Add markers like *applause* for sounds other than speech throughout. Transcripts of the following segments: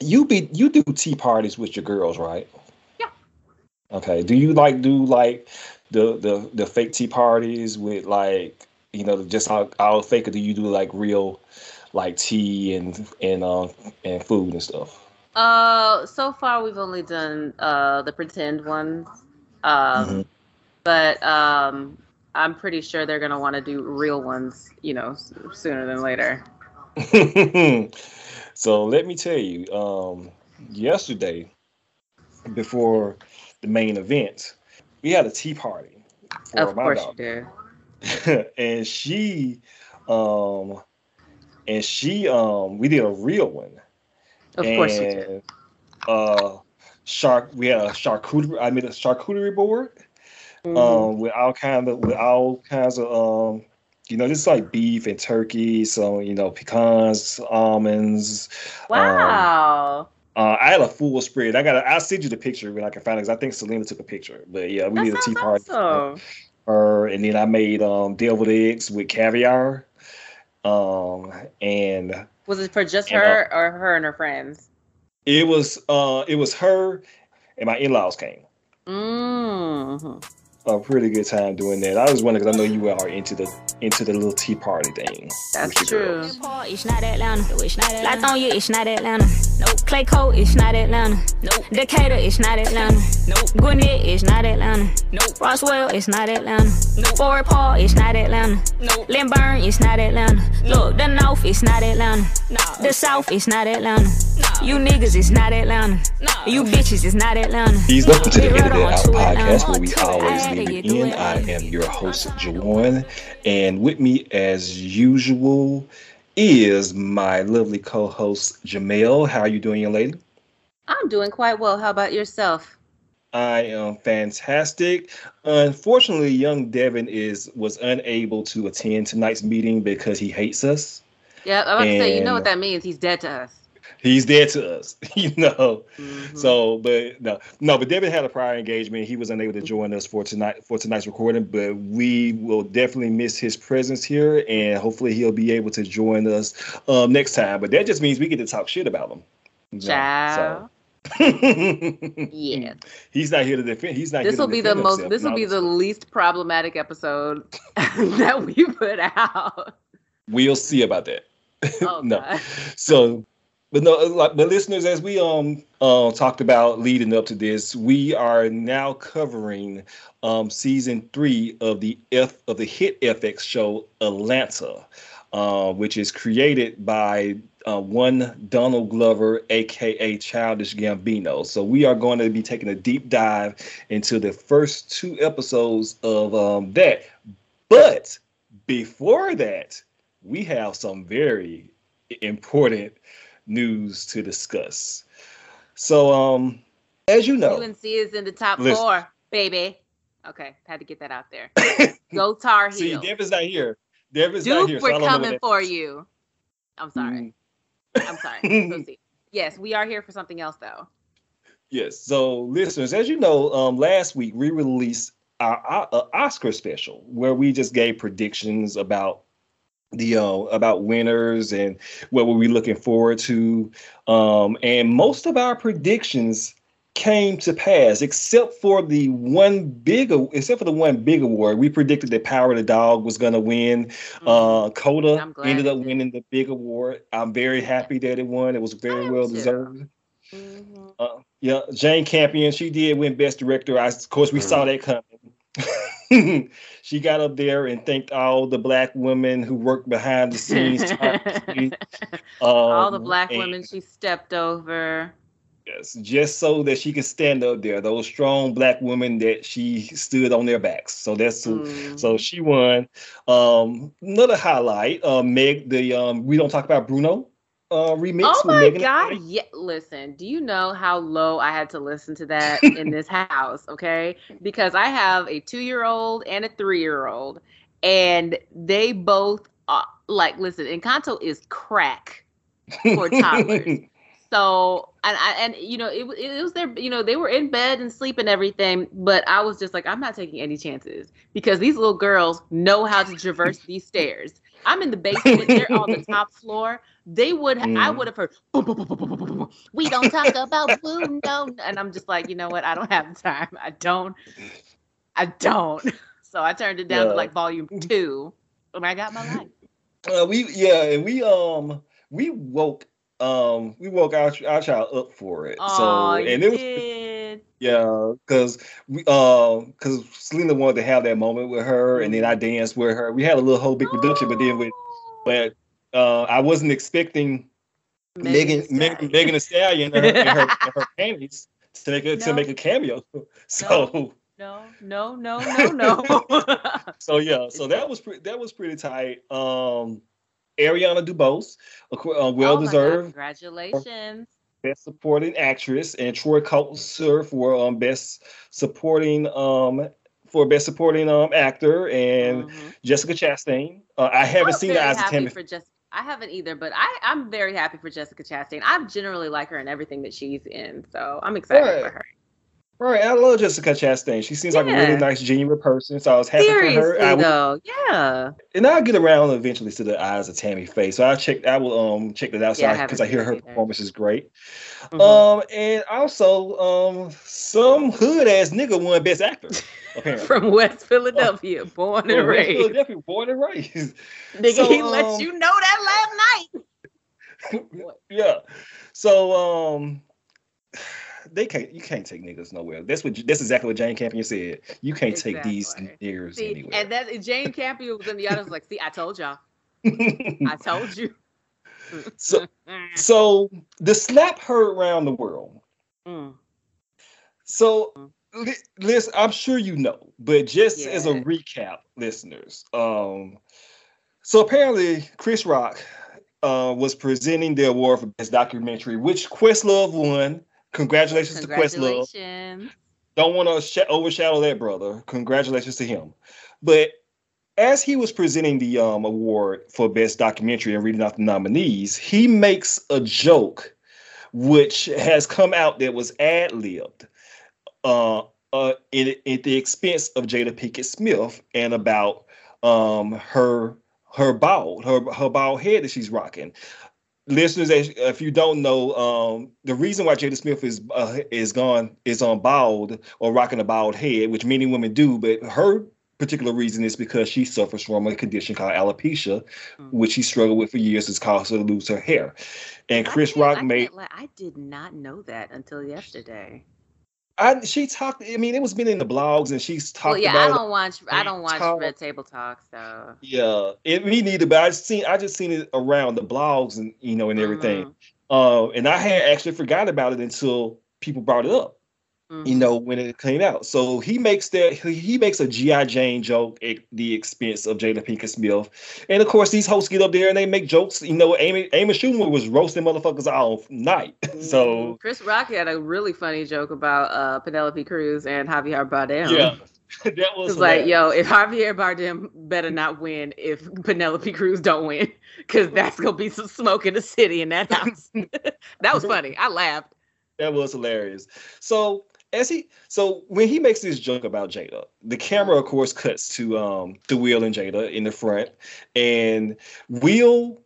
you be you do tea parties with your girls, right? Yeah. Okay. Do you like do like the the the fake tea parties with like you know just how how fake or do you do like real like tea and and uh and food and stuff? Uh, so far we've only done uh the pretend ones, um, Mhm. but um, I'm pretty sure they're gonna want to do real ones, you know, sooner than later. *laughs* so let me tell you, um, yesterday before the main event, we had a tea party for of my course daughter. you did. *laughs* and she um and she um we did a real one Of course you did. uh shark we had a charcuterie i made a charcuterie board Mhm. um with all kind of with all kinds of um you know this is like beef and turkey so you know pecans almonds um, wow, uh, I had a full spread. I got. I'll send you the picture when I can find it. 'cause I think Selena took a picture. But yeah, we that did a tea party. awesome. her, and then I made um deviled eggs with caviar. Um, and Was it for just And, uh, her or her and her friends? it was uh it was her and my in-laws came. Mm-hmm. A pretty good time doing that. I was wondering because I know you are into the into the little tea party thing. That's with your true. Paul, it's not Atlanta. No, it's not Atlanta. Lithonia, it's not Atlanta. Nope. Clay Cole, it's not Atlanta. Nope. Decatur, it's not Atlanta. Nope. Gwinnett, it's not Atlanta. Nope. Roswell, it's not Atlanta. Nope. Fort Paul, it's not Atlanta. Nope. Lilburn, it's not Atlanta. Look, the North, it's not Atlanta. No. The South, it's not Atlanta. No. You niggas, it's not Atlanta. No. You bitches, it's not Atlanta. Please welcome to the Big Edited Brother Out podcast on where we always I leave it in. I am your host, Jawan, and with me as usual is my lovely co-host Jamel. How are you doing, young lady? I'm doing quite well. How about yourself? I am fantastic. Unfortunately, young Devin is was unable to attend tonight's meeting because he hates us. Yeah, I'm about to say, you know what that means. He's dead to us. He's dead to us, *laughs* you know. Mhm. So, but no, no, but Devin had a prior engagement. He was unable to join us for tonight for tonight's recording, but we will definitely miss his presence here, and hopefully he'll be able to join us um, next time. But that just means we get to talk shit about him. Ciao. so. *laughs* Yeah. he's not here to defend. He's not. This will be the most. This will be the least problematic episode *laughs* that we put out. We'll see about that. Oh no. So, but no, like, but listeners, as we um uh, talked about leading up to this, we are now covering um season three of the F of the hit FX show Atlanta, uh, which is created by uh, one Donald Glover, aka Childish Gambino. So we are going to be taking a deep dive into the first two episodes of um, that. But before that, we have some very important news to discuss. So, um, as you know, UNC is in the top Listen. four, baby. Okay, had to get that out there. *laughs* Go Tar here. see, Heels. Devin's not here. Devin's not Duke, here. so we're coming for you. I'm sorry. I'm sorry. *laughs* Yes, we are here for something else though. Yes. So, listeners, as you know, um, last week we released our, our uh, Oscar special where we just gave predictions about the uh, about winners and what were we looking forward to. Um, and most of our predictions came to pass, except for the one big, except for the one big award. We predicted that Power of the Dog was going to win. Uh, Coda Mm-hmm. I'm glad ended up winning the big award. I'm very happy that it won. It was very well too. deserved. Mhm. Uh, yeah, Jane Campion, she did win Best Director. I, of course, we saw that coming. *laughs* she got up there and thanked all the black women who worked behind the scenes. tirelessly. *laughs* All the Um, black women she stepped over. Yes, just so that she could stand up there. Those strong black women that she stood on their backs. So that's who. Mm. So she won. Um, another highlight, uh, Meg, the um, we don't talk about Bruno uh, remix. Oh my god! Yeah, listen. Do you know how low I had to listen to that *laughs* in this house? Okay, because I have a two-year-old and a three-year-old, and they both uh, like listen. Encanto is crack for toddlers. *laughs* So and I and you know it, it was their you know they were in bed and sleep and everything, but I was just like I'm not taking any chances because these little girls know how to traverse these stairs. I'm in the basement, they're on the top floor. They would mm. I would have heard boom, boom, boom, we don't talk about Bruno and I'm just like you know what? I don't have time. I don't I don't. *laughs* So I turned it down yeah. to like volume two and I got my life uh, we yeah and we um we woke um we woke our, our child up for it. Oh, so and it was did. yeah because we uh because selena wanted to have that moment with her and then i danced with her. We had a little whole big production but then with but uh, I wasn't expecting Megan Megan, Megan Thee Stallion and her, and her, *laughs* and her panties to make a no. to make a cameo. *laughs* So no, no, no, no, no. *laughs* so yeah, so that was pretty that was pretty tight. Um, Ariana DeBose, uh, well oh deserved. Congratulations. Best supporting actress and Troy Kotsur for um best supporting um for best supporting um actor and mm-hmm. Jessica Chastain. Uh, I haven't seen her as a Tammy. For Jessica I haven't either, but I, I'm very happy for Jessica Chastain. I generally like her in everything that she's in, so I'm excited right. for her. Right, I love Jessica Chastain. She seems yeah. like a really nice, genuine person. So I was happy Seriously, for her. I though, yeah. And I'll get around eventually to the eyes of Tammy Faye. So I check. I will um check that out. because I, I, hear her either. performance is great. Mm-hmm. Um, and also um some hood ass nigga won Best Actor. *laughs* Apparently. *laughs* From West Philadelphia, born and raised. Philadelphia, born and raised. *laughs* Nigga, so, he um, let you know that last night. *laughs* yeah. So um *sighs* they can't you can't take niggas nowhere. That's what that's exactly what Jane Campion said. You can't exactly. take these niggas see, anywhere. And that Jane Campion was in the audience like, see, I told y'all. I told you. so so the slap heard around the world. Mm. So listen, I'm sure you know, but just yeah. as a recap, listeners, um, so apparently Chris Rock uh, was presenting the award for best documentary, which Questlove won. Congratulations, Congratulations. to Questlove. Don't want to sh- overshadow that brother. Congratulations to him. But as he was presenting the um, award for best documentary and reading out the nominees, he makes a joke which has come out that was ad libbed uh, uh, at, at the expense of Jada Pinkett Smith and about um, her her bald her her bald head that she's rocking listeners, if you don't know, um, the reason why Jada Smith is uh, is gone is on bald or rocking a bald head, which many women do, but her particular reason is because she suffers from a condition called alopecia, mm-hmm. which she struggled with for years. It's caused her to lose her hair. And Chris Rock I made. I did not know that until yesterday. I she talked. I mean, it was been in the blogs, and she's talked. Well, yeah, I don't watch. I don't watch talk. Red Table Talk, so yeah, it me neither. But I seen. I just seen it around the blogs and you know and everything. Mm-hmm. Uh, and I had actually forgot about it until people brought it up mm-hmm. you know, when it came out. So he makes that he makes a GI Jane joke at the expense of Jada Pinkett Smith, and of course these hosts get up there and they make jokes. You know, Amy Amy Schumer was roasting motherfuckers all night. *laughs* so mm-hmm. Chris Rock had a really funny joke about uh, Penelope Cruz and Javier Bardem. Yeah. *laughs* that was like, yo, if Javier Bardem better not win if Penelope Cruz don't win, because that's gonna be some smoke in the city in that house. *laughs* that was funny. I laughed. That was hilarious. So as he so when he makes this joke about Jada, the camera of course cuts to um the Will and Jada in the front, and Will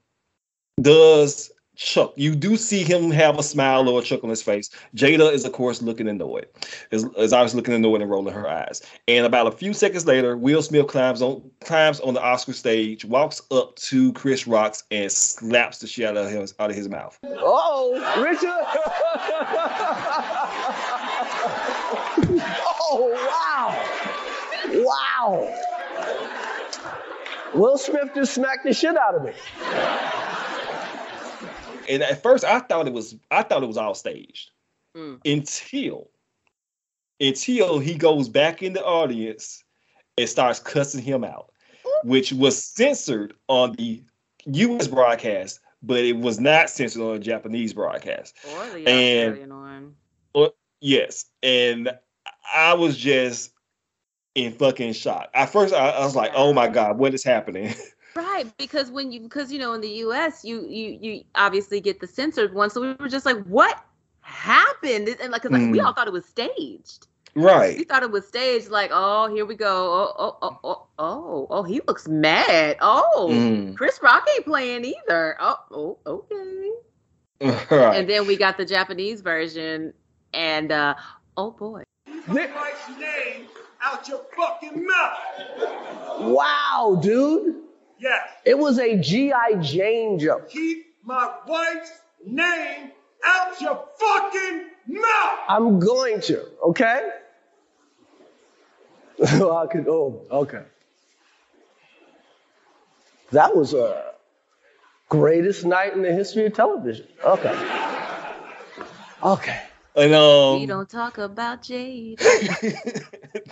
does chuck. You do see him have a smile or a chuck on his face. Jada is, of course, looking annoyed. Is, is always looking annoyed and rolling her eyes. And about a few seconds later, Will Smith climbs on climbs on the Oscar stage, walks up to Chris Rocks, and slaps the shit out of his out of his mouth. Oh, Richard! *laughs* oh, wow! Wow! Will Smith just smacked the shit out of me and at first I thought it was I thought it was all staged mm. until until he goes back in the audience and starts cussing him out, which was censored on the U.S. broadcast, but it was not censored on the Japanese broadcast. Or the Australian and, one. Or, yes, and I was just in fucking shock. At first, I, I was like, "Oh my god, what is happening?" *laughs* Right, because when you because you know in the U.S. you you you obviously get the censored one, so we were just like, what happened? And like, cause like, mm. we all thought it was staged. Right. We thought it was staged, like, oh, here we go. Oh, oh, oh, oh, oh, oh, he looks mad. Oh, Mm. Chris Rock ain't playing either. Oh, oh, okay. *laughs* Right. And then we got the Japanese version, and uh, oh boy, There- wife's name out your fucking mouth. wow, dude. Yes. It was a G.I. Jane joke. Keep my wife's name out your fucking mouth. I'm going to, okay? I could, oh, okay. That was a greatest night in the history of television. Okay. Okay. And um, *laughs* we don't talk about Jade.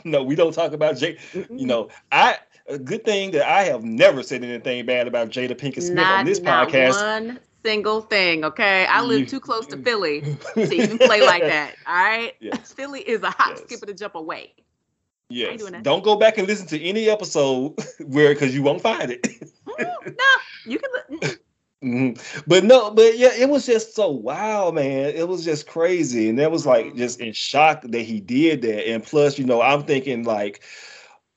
no, we don't talk about Jay. You know, I a good thing that I have never said anything bad about Jada Pinkett Smith not, on this not podcast. one single thing. Okay, I live too close to *laughs* Philly to even *laughs* play like that. All right, Yes. Philly is a hop, Yes. skip, and a jump away. Yes. Don't go back and listen to any episode where because you won't find it. Mm, no, you can. Mm, Mhm. But no, but yeah, it was just so wow, man. It was just crazy, and that was like just in shock that he did that. And plus, you know, I'm thinking like,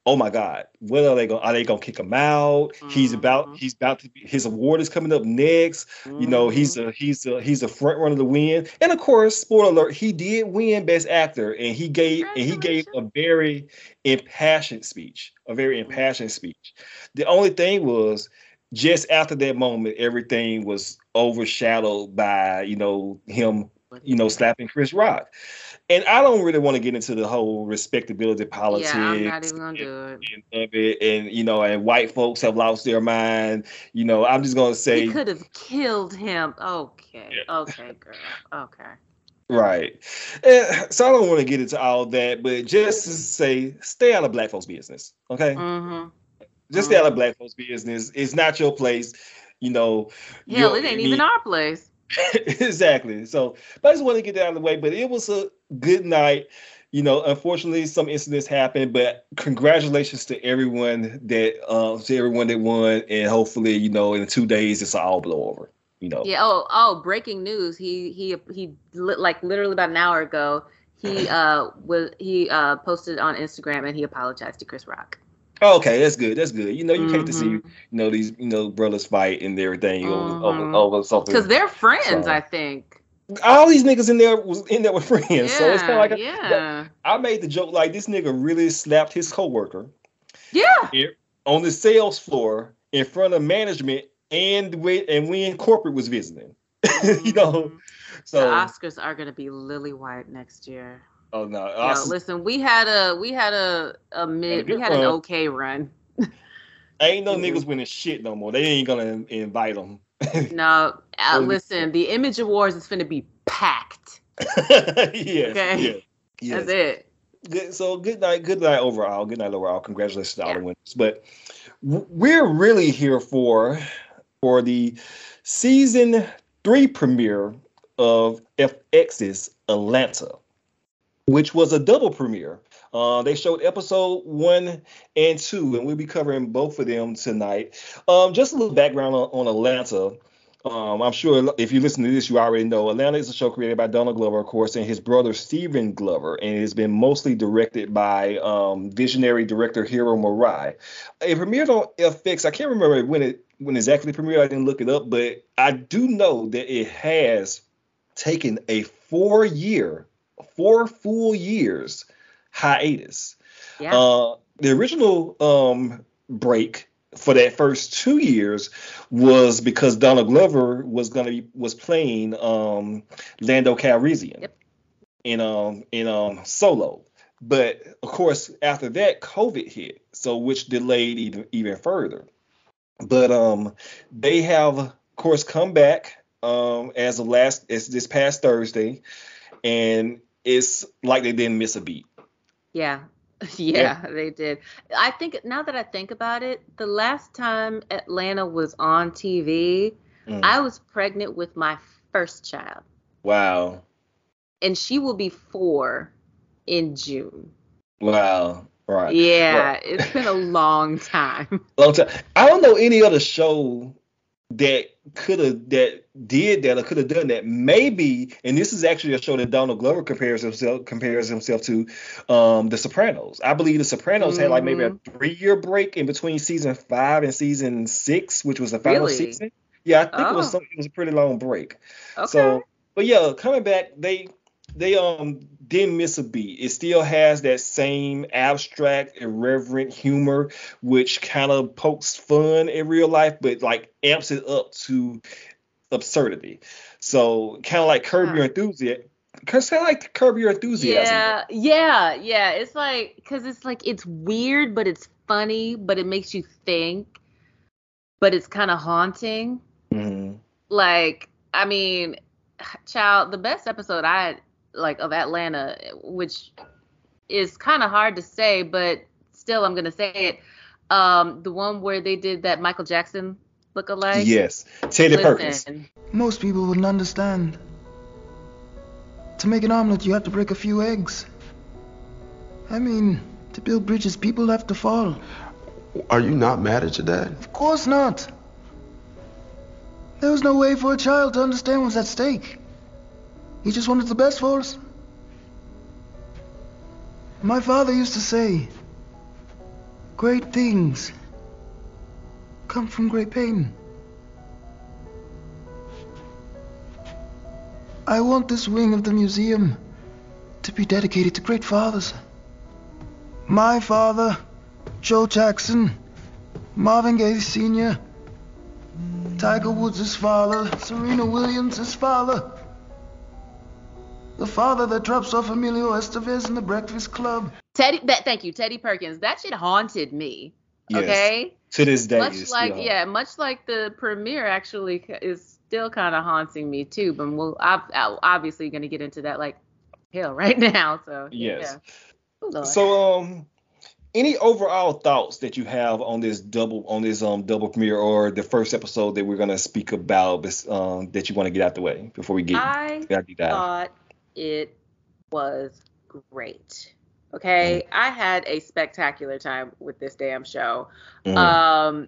oh my god, what are they going? To, are they going to kick him out? He's about Mhm. he's about to be, his award is coming up next. You know, he's mhm. a he's a he's a front runner to win. And of course, spoiler alert, he did win Best Actor, and he gave and he gave a very impassioned speech, a very impassioned speech. The only thing was just after that moment, everything was overshadowed by you know him, you know, slapping Chris Rock. And I don't really want to get into the whole respectability politics Yeah, I'm not even gonna do it. and of it, and you know, and white folks have lost their mind. You know, I'm just gonna say He could have killed him. Okay, Yeah. okay, girl. Okay. Right. Eh, so I don't want to get into all that, but just to say, stay out of black folks' business. Okay. Mm-hmm. Just stay out of black folks' business. It's not your place. You know. Hell, it ain't I even our place. *laughs* exactly. So but I just want to get that out of the way. But it was a good night. You know, unfortunately, some incidents happened, but congratulations to everyone that uh, to everyone that won, and hopefully, you know, in two days it's all blow over. You know. Yeah. Oh, oh, breaking news. He he he li- like literally about an hour ago. He *laughs* uh was he uh posted on Instagram and he apologized to Chris Rock. Oh, okay, that's good. That's good. You know, you hate to see you know these you know brothers fight and everything over, Mhm. over over something. Because they're friends, So- I think. all these niggas in there was in there with *laughs* friends, so it's kind of like a, yeah. I made the joke like this nigga really slapped his coworker Yeah. on the sales floor in front of management and when and when corporate was visiting. *laughs* you know, Mhm. so the Oscars are gonna be lily white next year. Oh no, Yo, Oscar- listen, we had a we had a a mid we good had an okay run. ain't no niggas winning shit no more. They ain't gonna invite them. *laughs* No, uh, listen, the Image Awards is gonna be packed. *laughs* yes, Okay. yeah, yes. That's it. Good, so good night, good night overall. Good night overall. Congratulations to all Yeah. the winners. But we're really here for for the season three premiere of FX's Atlanta, which was a double premiere. Uh, they showed episode one and two, and we'll be covering both of them tonight. Um, just a little background on, on Atlanta. Um, I'm sure if you listen to this, you already know Atlanta is a show created by Donald Glover, of course, and his brother Stephen Glover, and it has been mostly directed by um, visionary director Hiro Murai. It premiered on FX. I can't remember when it when exactly premiered. I didn't look it up, but I do know that it has taken a four year, four full years hiatus. Yeah. Uh, the original um, break for that first two years was because Donald Glover was gonna be was playing um, Lando Calrissian Yep. in um in um Solo, but of course after that COVID hit, so which delayed even even further. But um they have of course come back um as of last as this past Thursday, and it's like they didn't miss a beat. *laughs* Yeah. Yeah, they did. I think now that I think about it, the last time Atlanta was on TV, Mm. I was pregnant with my first child, Wow. and she will be four in June. Wow. Right. Yeah, it's been a long *laughs* time. Long time. I don't know any other show that could have that did that or could have done that maybe and this is actually a show that donald glover compares himself compares himself to um the sopranos i believe the sopranos mm-hmm. had like maybe a mm-hmm. three year break in between season five and season six which was the final really? season yeah i think oh. it was oh. some, it was a pretty long break okay. so but yeah coming back they they um didn't miss a beat. It still has that same abstract, irreverent humor, which kind of pokes fun in real life, but like amps it up to absurdity. So kind of like Curb Your Enthusiasm. Cause I like Curb Your Enthusiasm. Yeah, yeah, yeah. It's like because it's like it's weird, but it's funny, but it makes you think, but it's kind of haunting. Mm-hmm. Like, I mean, child, the best episode I like of Atlanta, which is kind of hard to say, but still I'm gonna say it. Um, the one where they did that Michael Jackson look-alike. Yes, Teddy Perkins. Most people wouldn't understand. To make an omelet, you have to break a few eggs. I mean, to build bridges, people have to fall. Are you not mad at your dad? Of course not. There was no way for a child to understand what was at stake. He just wanted the best for us. My father used to say, great things come from great pain. I want this wing of the museum to be dedicated to great fathers. My father, Joe Jackson, Marvin Gaye Sr., Tiger Woods' father, Serena Williams' father, the father that drops off Emilio Estevez in the Breakfast Club. Teddy, that thank you, Teddy Perkins. That shit haunted me. Yes. Okay. To this day. Much like yeah, much like the premiere actually is still kind of haunting me too. But we'll I'm obviously going to get into that like hell right *laughs* now. So yes. Yeah. Oh, so um any overall thoughts that you have on this double on this um double premiere or the first episode that we're gonna speak about um that you want to get out the way before we get I thought it was great. Okay, mm. I had a spectacular time with this damn show. Mm. Um,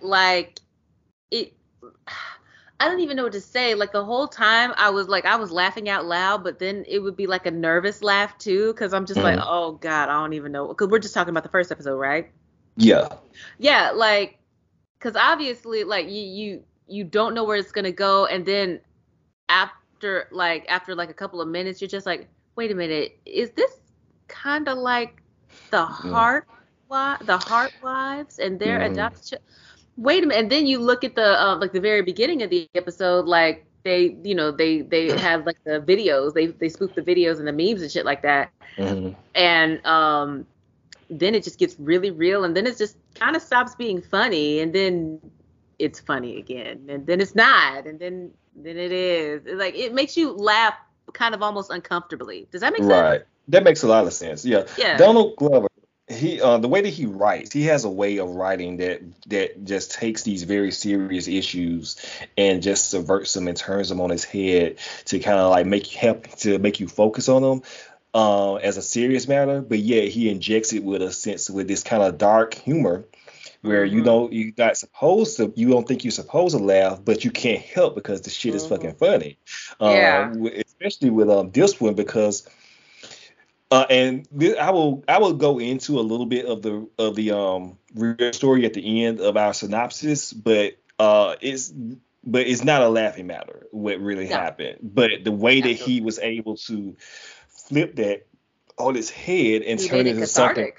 like it. I don't even know what to say. Like the whole time, I was like, I was laughing out loud, but then it would be like a nervous laugh too, because I'm just mm. like, oh god, I don't even know. Because we're just talking about the first episode, right? Yeah. Yeah, like, because obviously, like you you you don't know where it's gonna go, and then after after like after like a couple of minutes, you're just like, wait a minute, is this kind of like the Hart the Hart wives and their mm. adoption? Wait a minute, and then you look at the uh, like the very beginning of the episode, like they you know they they *clears throat* have like the videos they they spoof the videos and the memes and shit like that mm-hmm. and um then it just gets really real and then it just kind of stops being funny and then it's funny again and then it's not and then then it is. It's like it makes you laugh kind of almost uncomfortably. Does that make sense? Right. That makes a lot of sense. Yeah. Yeah. Donald Glover, he uh, the way that he writes, he has a way of writing that that just takes these very serious issues and just subverts them and turns them on his head to kind of like make help to make you focus on them. Uh, as a serious matter, but yet he injects it with a sense with this kind of dark humor where mm-hmm. you don't you're not supposed to you don't think you're supposed to laugh, but you can't help because the shit mm-hmm. is fucking funny. Yeah. Um, especially with um this one because uh, and th- I will I will go into a little bit of the of the um real story at the end of our synopsis, but uh it's but it's not a laughing matter what really no. happened. But the way that he was able to flip that on his head and he turn it into something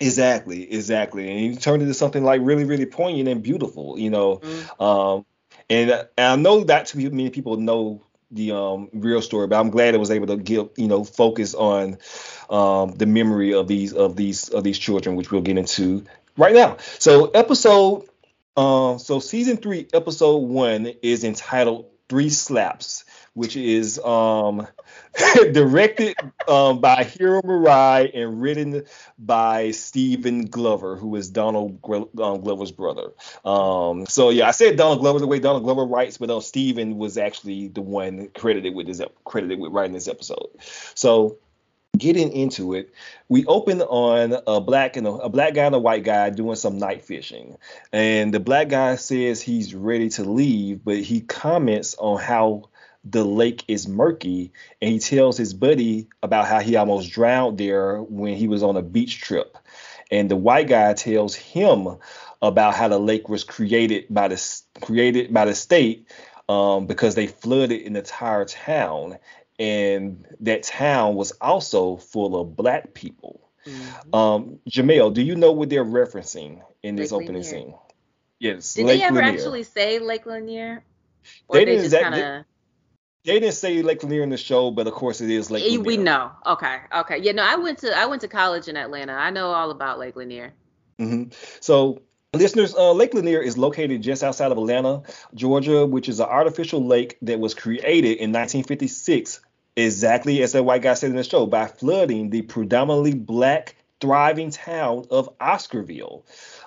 Exactly, exactly, and you turn it into something like really, really poignant and beautiful, you know. Mm-hmm. Um, and, and I know that too many people know the um, real story, but I'm glad it was able to give, you know, focus on um, the memory of these of these of these children, which we'll get into right now. So episode, uh, so season three, episode one is entitled Three Slaps, which is um *laughs* directed um, by Hiro Murai and written by Stephen Glover, who is Donald um, Glover's brother. Um, so yeah, I said Donald Glover the way Donald Glover writes, but uh, Stephen was actually the one credited with this credited with writing this episode. So getting into it, we open on a black and a, a, black guy and a white guy doing some night fishing, and the black guy says he's ready to leave, but he comments on how the lake is murky, and he tells his buddy about how he almost drowned there when he was on a beach trip, and the white guy tells him about how the lake was created by the created by the state um, because they flooded an entire town and that town was also full of black people. Mm-hmm. Um, Jamel, do you know what they're referencing in this Lake opening Lanier. scene? Yes. Did Lake they ever Lanier. actually say Lake Lanier? Or they, didn't. Just kinda... they, they, didn't say Lake Lanier in the show, but of course it is Lake Lanier. We know. Okay. Okay. Yeah. No, I went to I went to college in Atlanta. I know all about Lake Lanier. Mm-hmm. So Listeners, uh, Lake Lanier is located just outside of Atlanta, Georgia, which is an artificial lake that was created in 1956 exactly as that white guy said in the show, by flooding the predominantly black thriving town of Oscarville.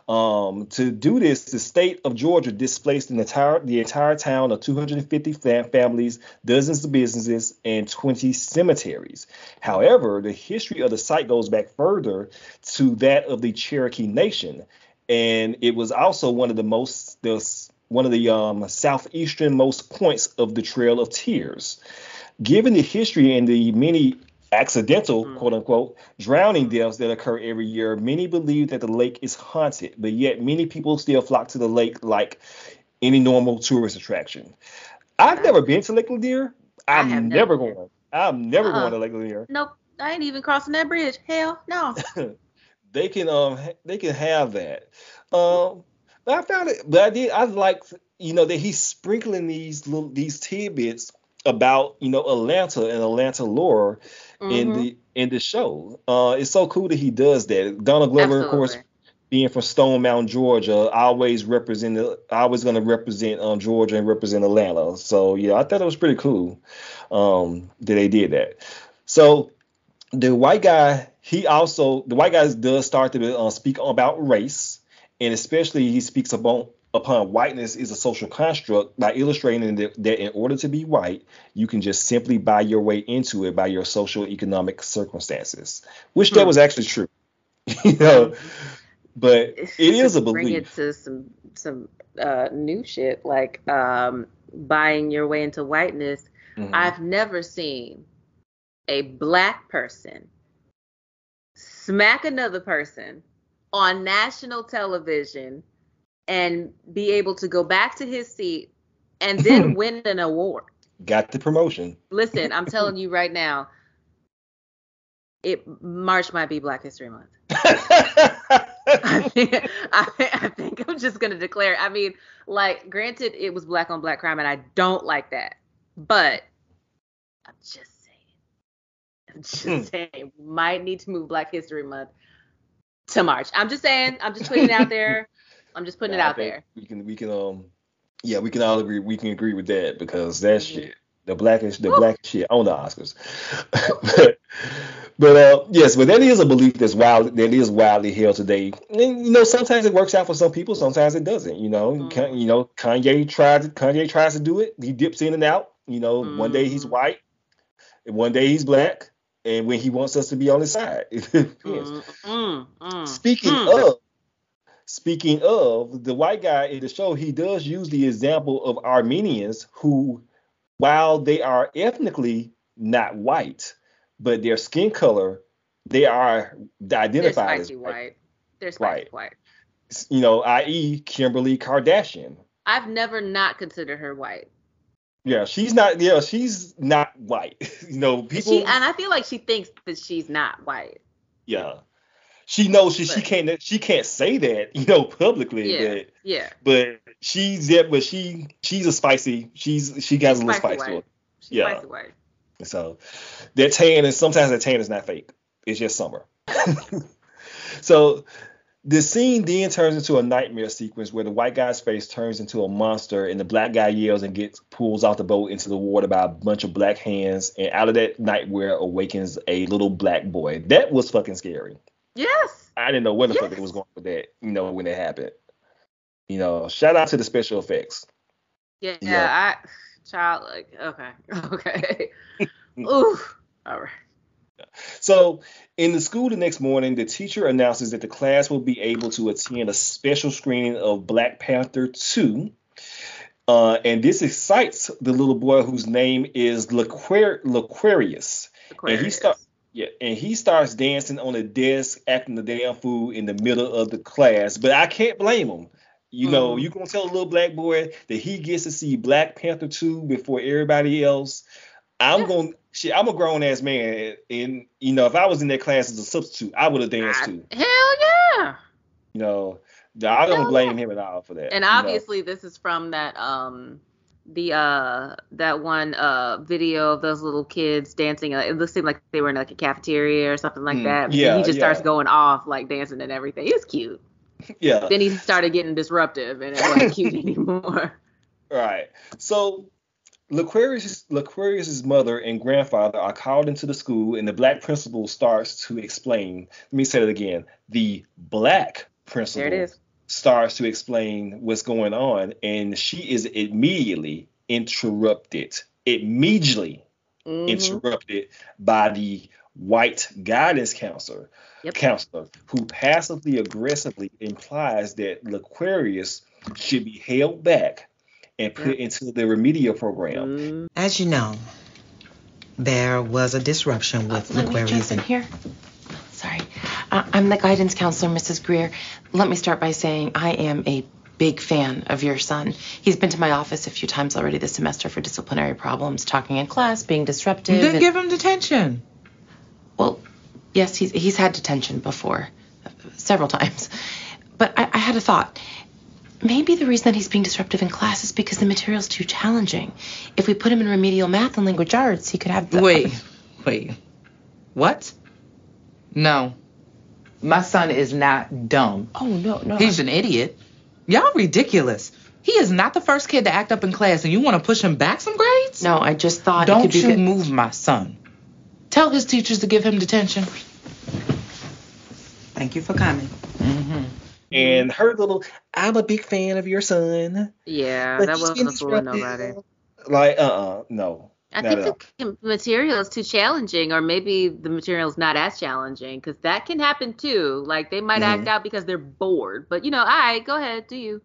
Um, to do this, the state of Georgia displaced an entire, the entire town of 250 fam- families, dozens of businesses, and 20 cemeteries. However, the history of the site goes back further to that of the Cherokee Nation, and it was also one of the most the, one of the um, southeasternmost points of the Trail of Tears. Given the history and the many accidental, mm. quote unquote, drowning deaths that occur every year, many believe that the lake is haunted, but yet many people still flock to the lake like any normal tourist attraction. I've never been to Lake Lanier. I'm never going. I'm never uh-uh. going to Lake Lanier. Nope, I ain't even crossing that bridge. Hell no. *laughs* they can um they can have that. Um, but I found it. But I did. I like you know that he's sprinkling these little these tidbits about you know Atlanta and Atlanta lore mm-hmm. in the in the show. Uh, it's so cool that he does that. Donald Glover, Absolutely. of course, being from Stone Mountain, Georgia, always represent always going to represent um, Georgia and represent Atlanta. So yeah, I thought it was pretty cool um, that they did that. So the white guy, he also the white guy does start to uh, speak about race, and especially he speaks about upon whiteness is a social construct by illustrating that, that, in order to be white, you can just simply buy your way into it by your social economic circumstances, which hmm. that was actually true. *laughs* you know, but it is a belief. Bring it to some some uh, new shit like um, buying your way into whiteness. Mm-hmm. I've never seen a black person smack another person on national television and be able to go back to his seat and then *laughs* win an award. Got the promotion. Listen, I'm telling you right now, it March might be Black History Month. *laughs* I, think, I, I think I'm just gonna declare. I mean, like, granted, it was black on black crime, and I don't like that, but I'm just saying, I'm just hmm. saying, we might need to move Black History Month to March. I'm just saying, I'm just putting it out there. *laughs* I'm just putting it out there. We can we can um yeah we can all agree we can agree with that because that mm-hmm. shit the blackish the black shit on the Oscars. but *laughs* but uh yes, but that is a belief that's wild that is wildly held today. And you know sometimes it works out for some people, sometimes it doesn't. You know mm-hmm. you know Kanye tried to, Kanye tries to do it. He dips in and out. You know mm-hmm. one day he's mm-hmm. white, and one day he's black. And when he wants us to be on his side, *laughs* mm-hmm. Speaking of Speaking of the white guy in the show, he does use the example of Armenians who, while they are ethnically not white, but their skin color, they are identified as white. They're spicy white. white. You know, i.e., Kimberly Kardashian. I've never not considered her white. Yeah, she's not. Yeah, she's not white. *laughs* you know, people. She, and I feel like she thinks that she's not white. Yeah, she knows she, but, she can't she can't say that you know publicly yeah, but yeah. but she's yeah but she she's a spicy she's she got a little spice to her yeah. so that tan is sometimes that tan is not fake. It's just summer. *laughs* So the scene then turns into a nightmare sequence where the white guy's face turns into a monster and the black guy yells and gets pulls off the boat into the water by a bunch of black hands. And out of that nightmare awakens a little black boy. That was fucking scary Yes. I didn't know where the yes. fuck it was going with that, you know, when it happened. You know, shout out to the special effects. Yeah, yeah. I child like okay. *laughs* Okay. *laughs* Ooh. All right. So in the school the next morning, the teacher announces that the class will be able to attend a special screening of Black Panther 2. Uh, and this excites the little boy whose name is Laquar- Laquarius. And he starts yeah, and he starts dancing on the desk, acting the damn fool in the middle of the class. But I can't blame him. You know, Mhm. you gonna tell a little black boy that he gets to see Black Panther 2 before everybody else. I'm Yeah. gonna shit, I'm a grown ass man, and you know, if I was in that class as a substitute, I would have danced I- too. Hell yeah. You know, I don't Hell blame him at all for that. And you know. obviously this is from that um the uh that one uh video of those little kids dancing uh, it looks like they were in like a cafeteria or something like Mm, that and yeah, he just yeah. starts going off like dancing and everything it's cute yeah. then he started getting disruptive and it wasn't cute *laughs* anymore Right. So Laquarius, Laquarius's mother and grandfather are called into the school, and the black principal starts to explain. Let me say it again. The black principal there it is starts to explain what's going on, and she is immediately interrupted. Immediately Mhm. interrupted by the white guidance counselor, Yep. counselor who passively aggressively implies that Laquarius should be held back and put Yep. into the remedial program. Mm, As you know, there was a disruption with Let me jump Laquarius in here. I'm the guidance counselor, Mrs. Greer. Let me start by saying I am a big fan of your son. He's been to my office a few times already this semester for disciplinary problems, talking in class, being disruptive. Then and- give him detention. well, yes, he's, he's had detention before, several times. But I, I had a thought. Maybe the reason that he's being disruptive in class is because the material's too challenging. If we put him in remedial math and language arts, he could have the. Wait, wait. What? No. My son is not dumb. Oh, no, no. He's an idiot. Y'all ridiculous. He is not the first kid to act up in class, and you want to push him back some grades? No, I just thought it Don't could you good. move my son. Tell his teachers to give him detention. Thank you for coming. Mm-hmm. And her little, I'm a big fan of your son. yeah that wasn't been fooling nobody Like, uh uh no. I think the material is too challenging, or maybe the material is not as challenging, because that can happen too. Like they might Mm-hmm. act out because they're bored, but you know, all right, go ahead, do you?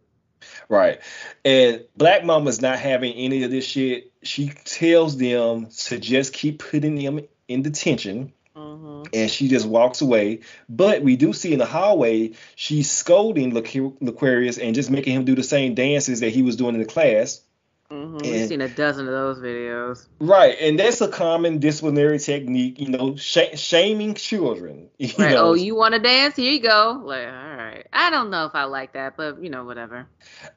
Right. And Black Mama's not having any of this shit. She tells them to just keep putting them in detention. Mm-hmm. and she just walks away. But we do see in the hallway she's scolding Laqu- Laquarius and just making him do the same dances that he was doing in the class. Mm-hmm. And- We've seen a dozen of those videos. Right, and that's a common disciplinary technique, you know, sh- shaming children. *laughs* You Right? know, Oh, you want to dance? Here you go. Like, all right. I don't know if I like that, but you know, whatever.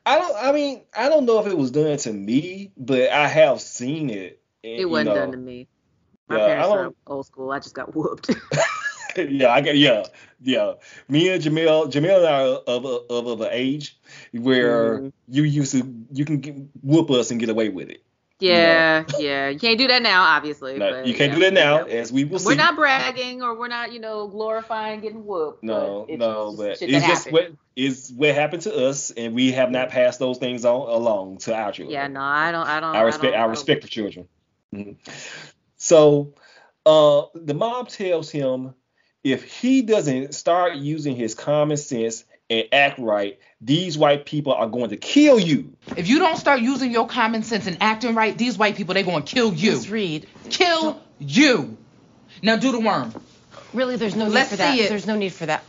I don't. I mean, I don't know if it was done to me, but I have seen it. and, It wasn't know, done to me. My Yeah, parents are don't- old school. I just got *laughs* whooped. *laughs* yeah, I got yeah, yeah. Me and Jamil, Jamil and I are of a, of, of an age where Mhm. you used to you can get, whoop us and get away with it. yeah, yeah. You can't do that now, obviously. No, but, you can't yeah, do that now, yeah. as we will see. We're not bragging or we're not, you know, glorifying getting whooped. no, but it's no, just but it's just happened. what is what happened to us, and we have not passed those things on along to our children. Yeah, no, I don't. I don't. I respect don't, I don't- respect the children. Mhm. So uh the mom tells him if he doesn't start using his common sense and act right, these white people are going to kill you. If you don't start using your common sense and acting right, these white people, they're going to kill you. Ms. Reed, Kill you. Now do the worm. really, there's no need Let's for that. see it. There's no need for that.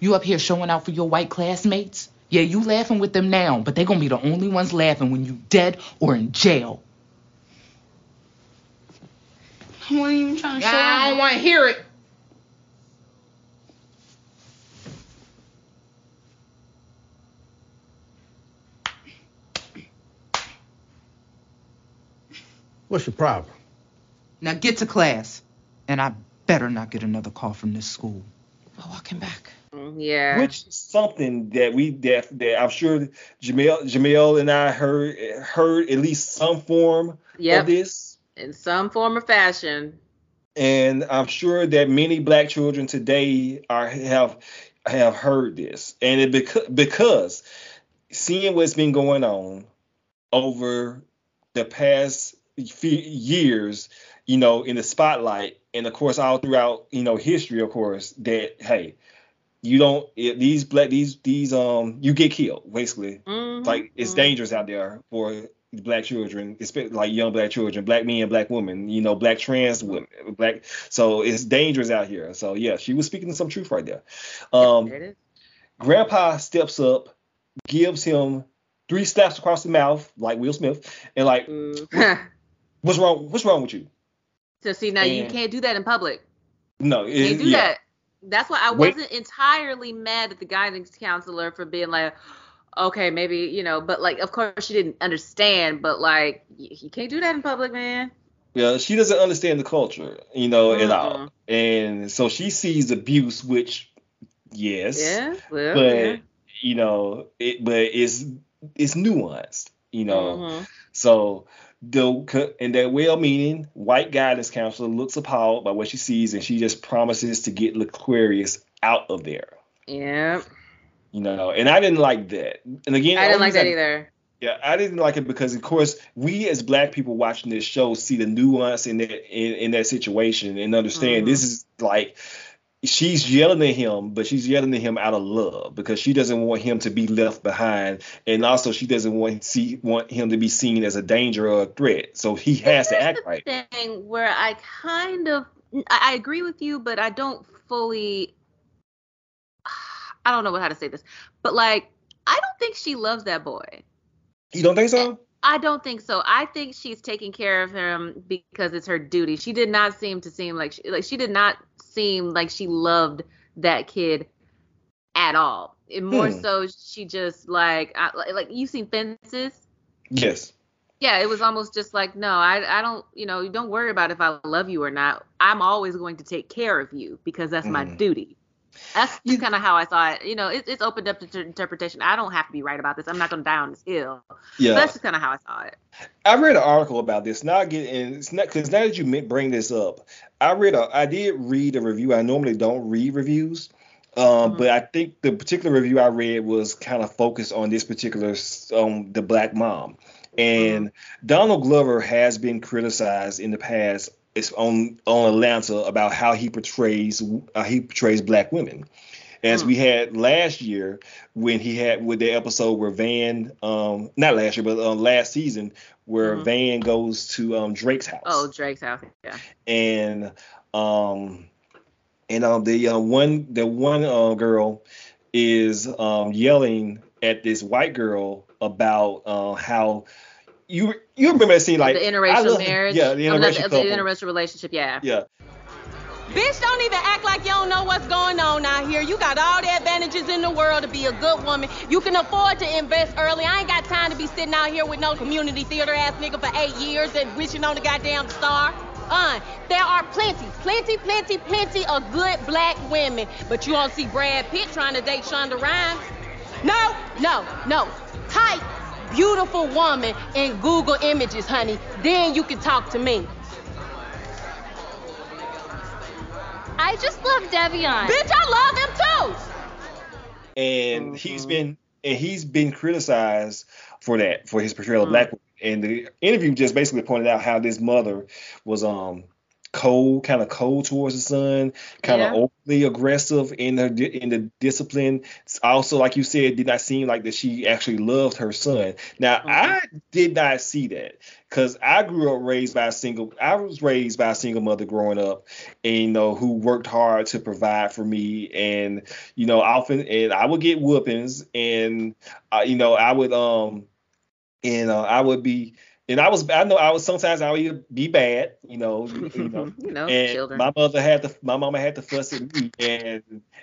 You up here showing out for your white classmates? Yeah, you laughing with them now, but they're going to be the only ones laughing when you dead or in jail. I wasn't even trying to show I don't want to hear it. What's your problem? Now get to class. And I better not get another call from this school. I'll walk him back. Mm, Yeah. Which is something that we that, that I'm sure Jamel Jamel and I heard heard at least some form Yep. of this. In some form or fashion. And I'm sure that many black children today are have have heard this. And it because because seeing what's been going on over the past few years, you know, in the spotlight, and of course all throughout, you know, history, of course, that hey, you don't it, these black these these um you get killed basically. Mhm, Like it's mhm. dangerous out there for black children, especially like young black children, black men, black women, you know, black trans women, black. So it's dangerous out here. So yeah, she was speaking some truth right there. Um, There it is. Grandpa steps up, gives him three slaps across the mouth like Will Smith, and like, Mm. *laughs* what's wrong? What's wrong with you? so see now you can't do that in public. No, You it, can't do yeah. that. That's why I Wait. wasn't entirely mad at the guidance counselor for being like, okay, maybe you know, but like, of course she didn't understand, but like, you can't do that in public, man. Yeah, she doesn't understand the culture, you know, at all. And so she sees abuse, which, yes, Yeah, well, but yeah. you know, it, but it's it's nuanced, you know. Mhm. So the and that well-meaning white guidance counselor looks appalled by what she sees, and she just promises to get Laquarius out of there. Yeah, You know, and I didn't like that. And again, I didn't like that reason- either. Yeah, I didn't like it because, of course, we as black people watching this show see the nuance in that in, in that situation and understand mm-hmm. this is like she's yelling at him, but she's yelling at him out of love because she doesn't want him to be left behind, and also she doesn't want see want him to be seen as a danger or a threat. So he has to act right. Thing where I kind of, I I agree with you, but I don't fully. I don't know how to say this, but like, I don't think she loves that boy. You don't think so? Eh, I don't think so. I think she's taking care of him because it's her duty. She did not seem to seem like she, like she did not seem like she loved that kid at all. And more Hmm. so, she just like I, like- you've seen Fences. Yes. Yeah, it was almost just like no, I I don't you know don't worry about if I love you or not. I'm always going to take care of you because that's my Mhm. duty. That's kind of how I saw it. You know, it, it's opened up to interpretation. I don't have to be right about this. I'm not going to die on this hill. Yeah. But that's just kind of how I saw it. I read an article about this. Now I get and it's not because now that you bring this up, I read a I did read a review. I normally don't read reviews, um, but I think the particular review I read was kind of focused on this particular um the black mom, and Donald Glover has been criticized in the past. It's on on Atlanta about how he portrays he portrays black women. As we had last year when he had with the episode where Van, um, not last year, but um, last season, where Mhm. Van goes to um, Drake's house Oh, Drake's house. Yeah. and um and um the uh, one the one uh, girl is um yelling at this white girl about uh, how you you remember that scene like the interracial love- marriage. yeah the I mean, not interracial the, the interracial relationship. Yeah. yeah Bitch, don't even act like you don't know what's going on out here. You got all the advantages in the world to be a good woman. You can afford to invest early. I ain't got time to be sitting out here with no community theater ass nigga for eight years and wishing on a goddamn star. Uh, there are plenty, plenty, plenty, plenty of good black women, but you don't see Brad Pitt trying to date Shonda Rhimes. No, no, no. Type beautiful woman in Google Images, honey. Then you can talk to me. I just love Devion. Bitch, I love him too. and he's been and he's been criticized for that for his portrayal of black women. And the interview just basically pointed out how this mother was um cold, kind of cold towards the son, kind of Yeah. overly aggressive in her in the discipline. Also, like you said, did not seem like that she actually loved her son. Now, I did not see that because I grew up raised by a single. I was raised by a single mother growing up, and you know who worked hard to provide for me, and you know often and I would get whoopings, and uh, you know I would um and uh, I would be. And I was, I know I was sometimes I would be bad, you know, you know, *laughs* know, and children. my mother had to, my mama had to fuss at me, and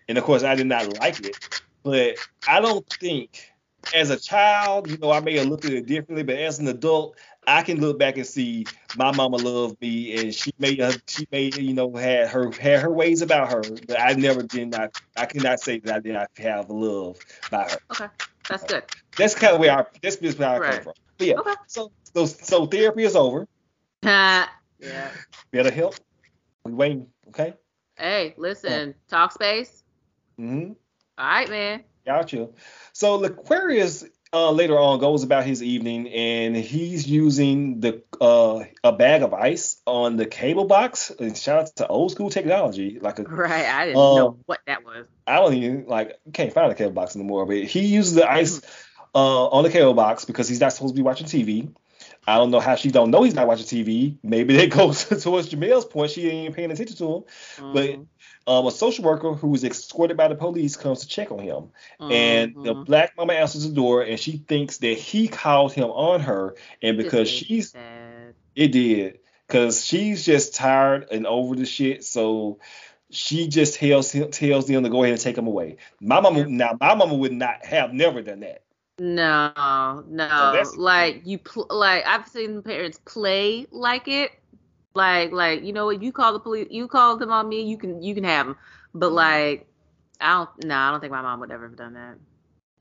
and of course I did not like it. But I don't think, as a child, you know, I may have looked at it differently, but as an adult, I can look back and see my mama loved me, and she may have, she may, you know, had her had her ways about her, but I never did not, I cannot say that I did not have love by her. Okay, that's good. That's kind of where I, that's just where I come from. But yeah, so, so so therapy is over. yeah. Better help. We waiting, okay? Hey, listen, talk space. Mm-hmm. All right, man. Gotcha. So Aquarius, uh, later on goes about his evening and he's using the uh, a bag of ice on the cable box. And shout out to old school technology, like a Right. I didn't Um, know what that was. I don't even like can't find a cable box anymore, but he uses the ice uh, on the cable box because he's not supposed to be watching TV. I don't know how she don't know he's not watching TV. Maybe that goes *laughs* towards Jamel's point. She ain't paying attention to him. But um, a social worker who was escorted by the police comes to check on him, and the Mhm. black mama answers the door, and she thinks that he called him on her, and because she's sad. it did. Cause she's just tired and over the shit. So she just tells him tells them to go ahead and take him away. My mama now my mama would not have never done that. No, no. that's- like you, pl- like I've seen parents play like it, like like you know what you call the police, you call them on me, you can you can have them. But Mm-hmm. like I don't, no, I don't think my mom would ever have done that.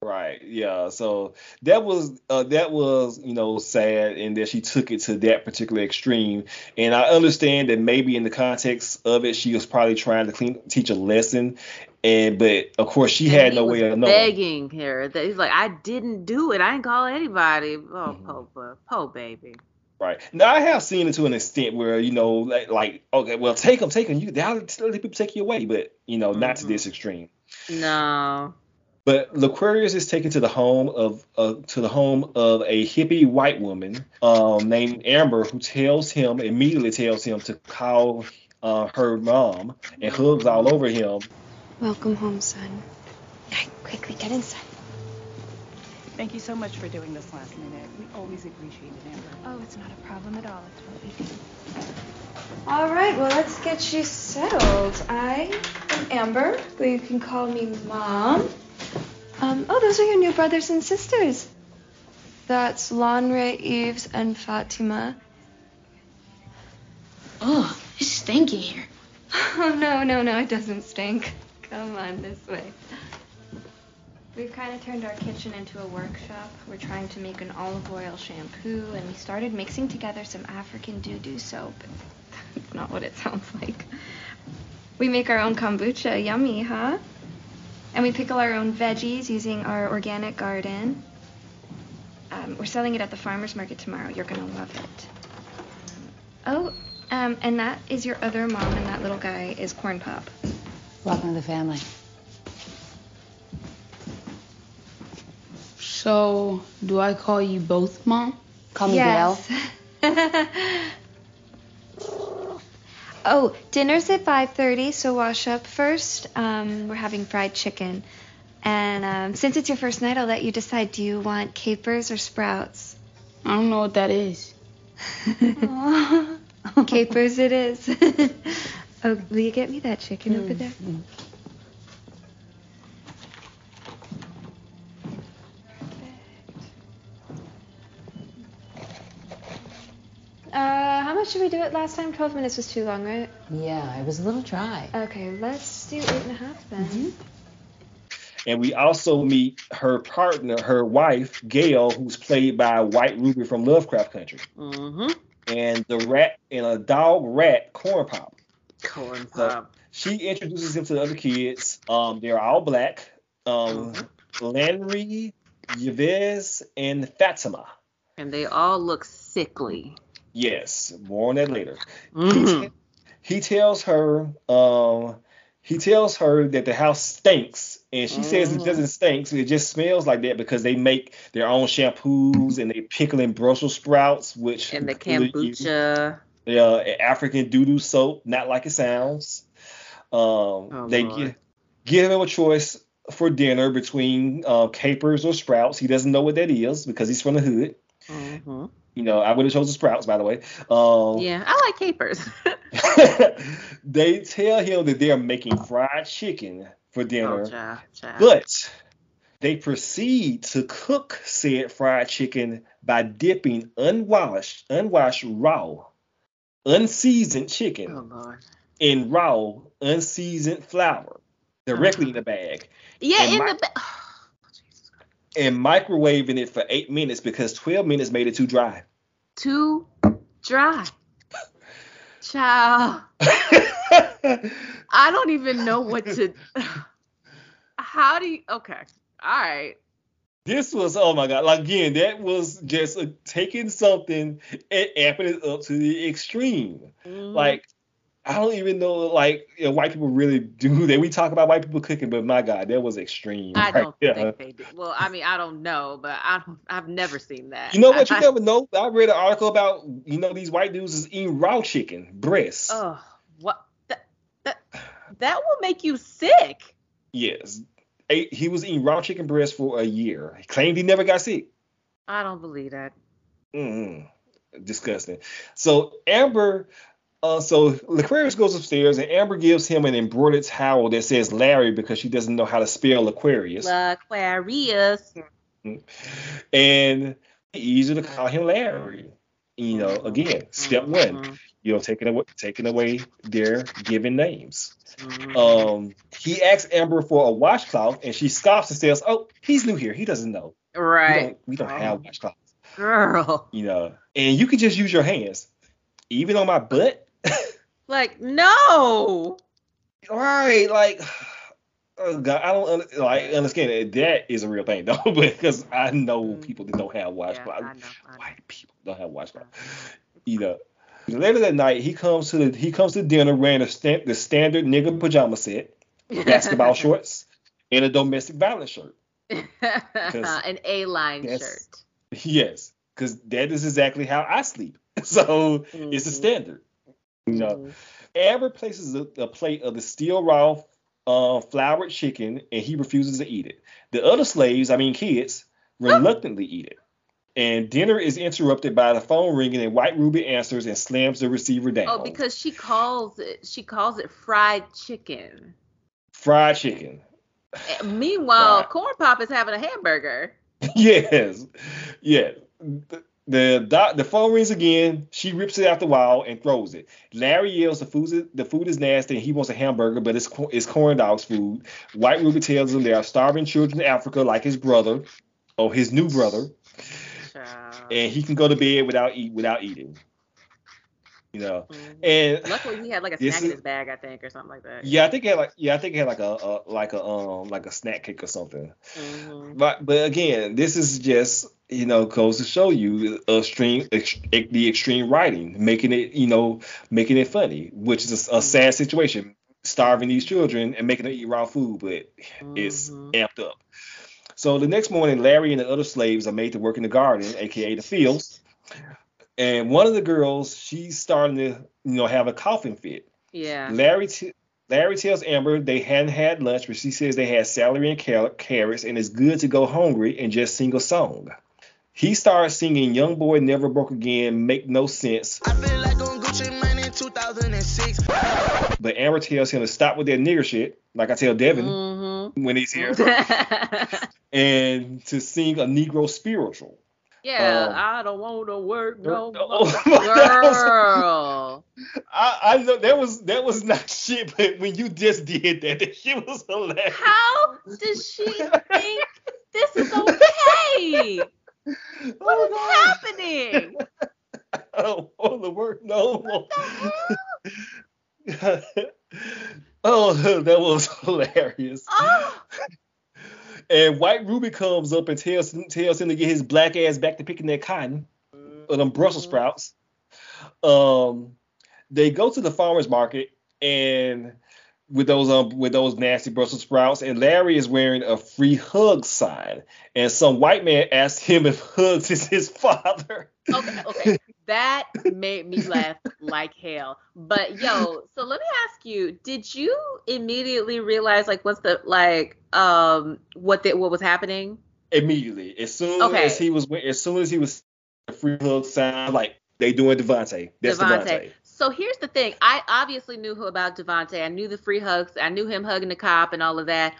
Right. Yeah. So that was uh, that was you know sad, and that she took it to that particular extreme. And I understand that maybe in the context of it, she was probably trying to clean, teach a lesson, and but of course she And had no way of knowing. begging her that he's like, I didn't do it. I didn't call anybody. Oh, Mm-hmm. po, po, baby. Right. Now I have seen it to an extent where you know, like, like okay, well, take them, take them. You, they'll let people take you away, but you know, not to this extreme. No. But Laquarius is taken to the home of uh, to the home of a hippie white woman um, named Amber, who tells him immediately tells him to call uh, her mom and hugs all over him. Welcome home, son. Quickly, get inside. Thank you so much for doing this last minute. We always appreciate it, Amber. Oh, it's not a problem at all. It's what we do. All right, well, let's get you settled. I am Amber, but you can call me Mom. Um, oh, those are your new brothers and sisters. That's Lanre, Eves, and Fatima. Oh, it's stinky here. *laughs* Oh, no, no, no, it doesn't stink. Come on, this way. We've kind of turned our kitchen into a workshop. We're trying to make an olive oil shampoo, and we started mixing together some African doo-doo soap. It's *laughs* not what it sounds like. We make our own kombucha. Yummy, huh? And we pickle our own veggies using our organic garden. Um, we're selling it at the farmer's market tomorrow. You're going to love it. Oh, um, and that is your other mom, and that little guy is Corn Pop. Welcome to the family. So, do I call you both mom? Call me yes. *laughs* oh, dinner's at 5:30, so wash up first. Um, we're having fried chicken. And um, since it's your first night, I'll let you decide. Do you want capers or sprouts? I don't know what that is. *laughs* *laughs* capers it is. Oh, will you get me that chicken over there? Uh, how much did we do it last time? 12 minutes was too long, right? Yeah, it was a little dry. Okay, let's do eight and a half then. And we also meet her partner, her wife, Gail, who's played by White Ruby from Lovecraft Country. Mm-hmm. And the rat and a dog rat, Corn Pop. Corn So Pop. she introduces him to the other kids. Um, they're all black. Um, Mm-hmm. Landry, Yves, and Fatima. And they all look sickly. Yes, more on that later. Mhm. He tells her, um, he tells her that the house stinks, and she says it doesn't stink. So it just smells like that because they make their own shampoos and they pickle pickling Brussels sprouts, which And the include you- Yeah, African doo-doo soap, not like it sounds. Um, they Lord. give, give him a choice for dinner between uh, capers or sprouts. He doesn't know what that is because he's from the hood. hmm You know, I would have chosen sprouts, by the way. Um, Yeah, I like capers. *laughs* *laughs* they tell him that they're making fried chicken for dinner, Oh, child, child. but they proceed to cook said fried chicken by dipping unwashed, unwashed raw, unseasoned chicken Oh Lord. in raw, unseasoned flour directly in the bag. Yeah, And in my- the ba- *sighs* oh, and microwaving it for eight minutes because 12 minutes made it too dry. too dry. Child. *laughs* I don't even know what to. *sighs* How do you? Okay. All right. This was oh my god! Like again, that was just uh, taking something and amping it up to the extreme. Mhm. Like I don't even know like you know, white people really do *laughs* that. We talk about white people cooking, but my god, that was extreme. I *laughs* right don't there. think they do. Well, I mean, I don't know, but I don't, I've never seen that. You know what? You I, never know. I read an article about you know these white dudes is eating raw chicken breasts. Oh, what? That, that that will make you sick. Yes, Ate- he was eating raw chicken breast for a year. He claimed he never got sick. I don't believe that. mm Disgusting. So Amber, uh, so Laquarius goes upstairs and Amber gives him an embroidered towel that says Larry because she doesn't know how to spell Aquarius. Aquarius. and easy to call him Larry. You know, again, step one, you know, taking away taking away their given names. Um, he asks Amber for a washcloth, and she scoffs and says, "Oh, he's new here. He doesn't know. We Right. don't, we don't have washcloths, Girl. you know. And you can just use your hands, even on my butt. *laughs* Like, no. Right, like." Oh God, I don't like understand that that is a real thing *laughs* though, because I know people that don't have washcloths. White people don't have washcloths. You know. Later that night, he comes to the he comes to dinner wearing a stand, the standard nigga pajama set, basketball *laughs* shorts, and a domestic violence shirt. *laughs* An A line shirt. Yes, because that is exactly how I sleep. *laughs* So it's a standard. You know, Amber places a, a plate of the steel raw uh, floured chicken, and he refuses to eat it. The other slaves, I mean kids, reluctantly eat it. And dinner is interrupted by the phone ringing, and White Ruby answers and slams the receiver down. Oh, because she calls it she calls it fried chicken. fried chicken. Eh, Meanwhile, Corn Pop is having a hamburger. *laughs* yes, yes. The the, doc, the phone rings again. She rips it out the wall and throws it. Larry yells the food is, the food is nasty and he wants a hamburger, but it's it's corn dogs food. White Ruby tells him there are starving children in Africa like his brother or his new brother, and he can go to bed without eat without eating. You know, and Luckily, he had like a snack in his bag, I think, or something like that. yeah, I think he had like yeah, I think he had like a, a like a um like a snack cake or something. Mhm. But but again, this is just you know goes to show you extreme ex, the extreme writing, making it you know making it funny, which is a, a sad situation, starving these children and making them eat raw food, but it's amped up. So the next morning, Larry and the other slaves are made to work in the garden, aka the fields, and one of the girls she's starting to you know have a coughing fit. Yeah. Larry t- Larry tells Amber they hadn't had lunch, but she says they had celery and car- carrots, and it's good to go hungry and just sing a song. He starts singing "Young Boy Never Broke Again," make no sense. Like But Amber tells him to stop with that nigger shit, like I tell Devin Mm-hmm. when he's here, *laughs* and to sing a Negro spiritual. Yeah, Um, I don't want to work no oh, *laughs* more. Girl. *laughs* I, I know that was that was not *laughs* shit, but when you just did that, that shit was hilarious. How does she think this is okay? What is happening? I don't want to work no more. What the hell? Oh, that was hilarious. Oh. And White Ruby comes up and tells tells him to get his black ass back to picking that cotton or them Brussels sprouts. Um, they go to the farmers market and with those um with those nasty Brussels sprouts, and Larry is wearing a free hug sign, and some white man asks him if Hugs is his *laughs* father. Okay, okay. That made me laugh like hell. But yo, so let me ask you, did you immediately realize like what's the like um what the, what was happening? Immediately, as soon Okay. as he was as soon as he was free hug sound like they doing Devonte. That's Devonte. So here's the thing. I obviously knew who about Devonte. I knew the free hugs. I knew him hugging the cop and all of that.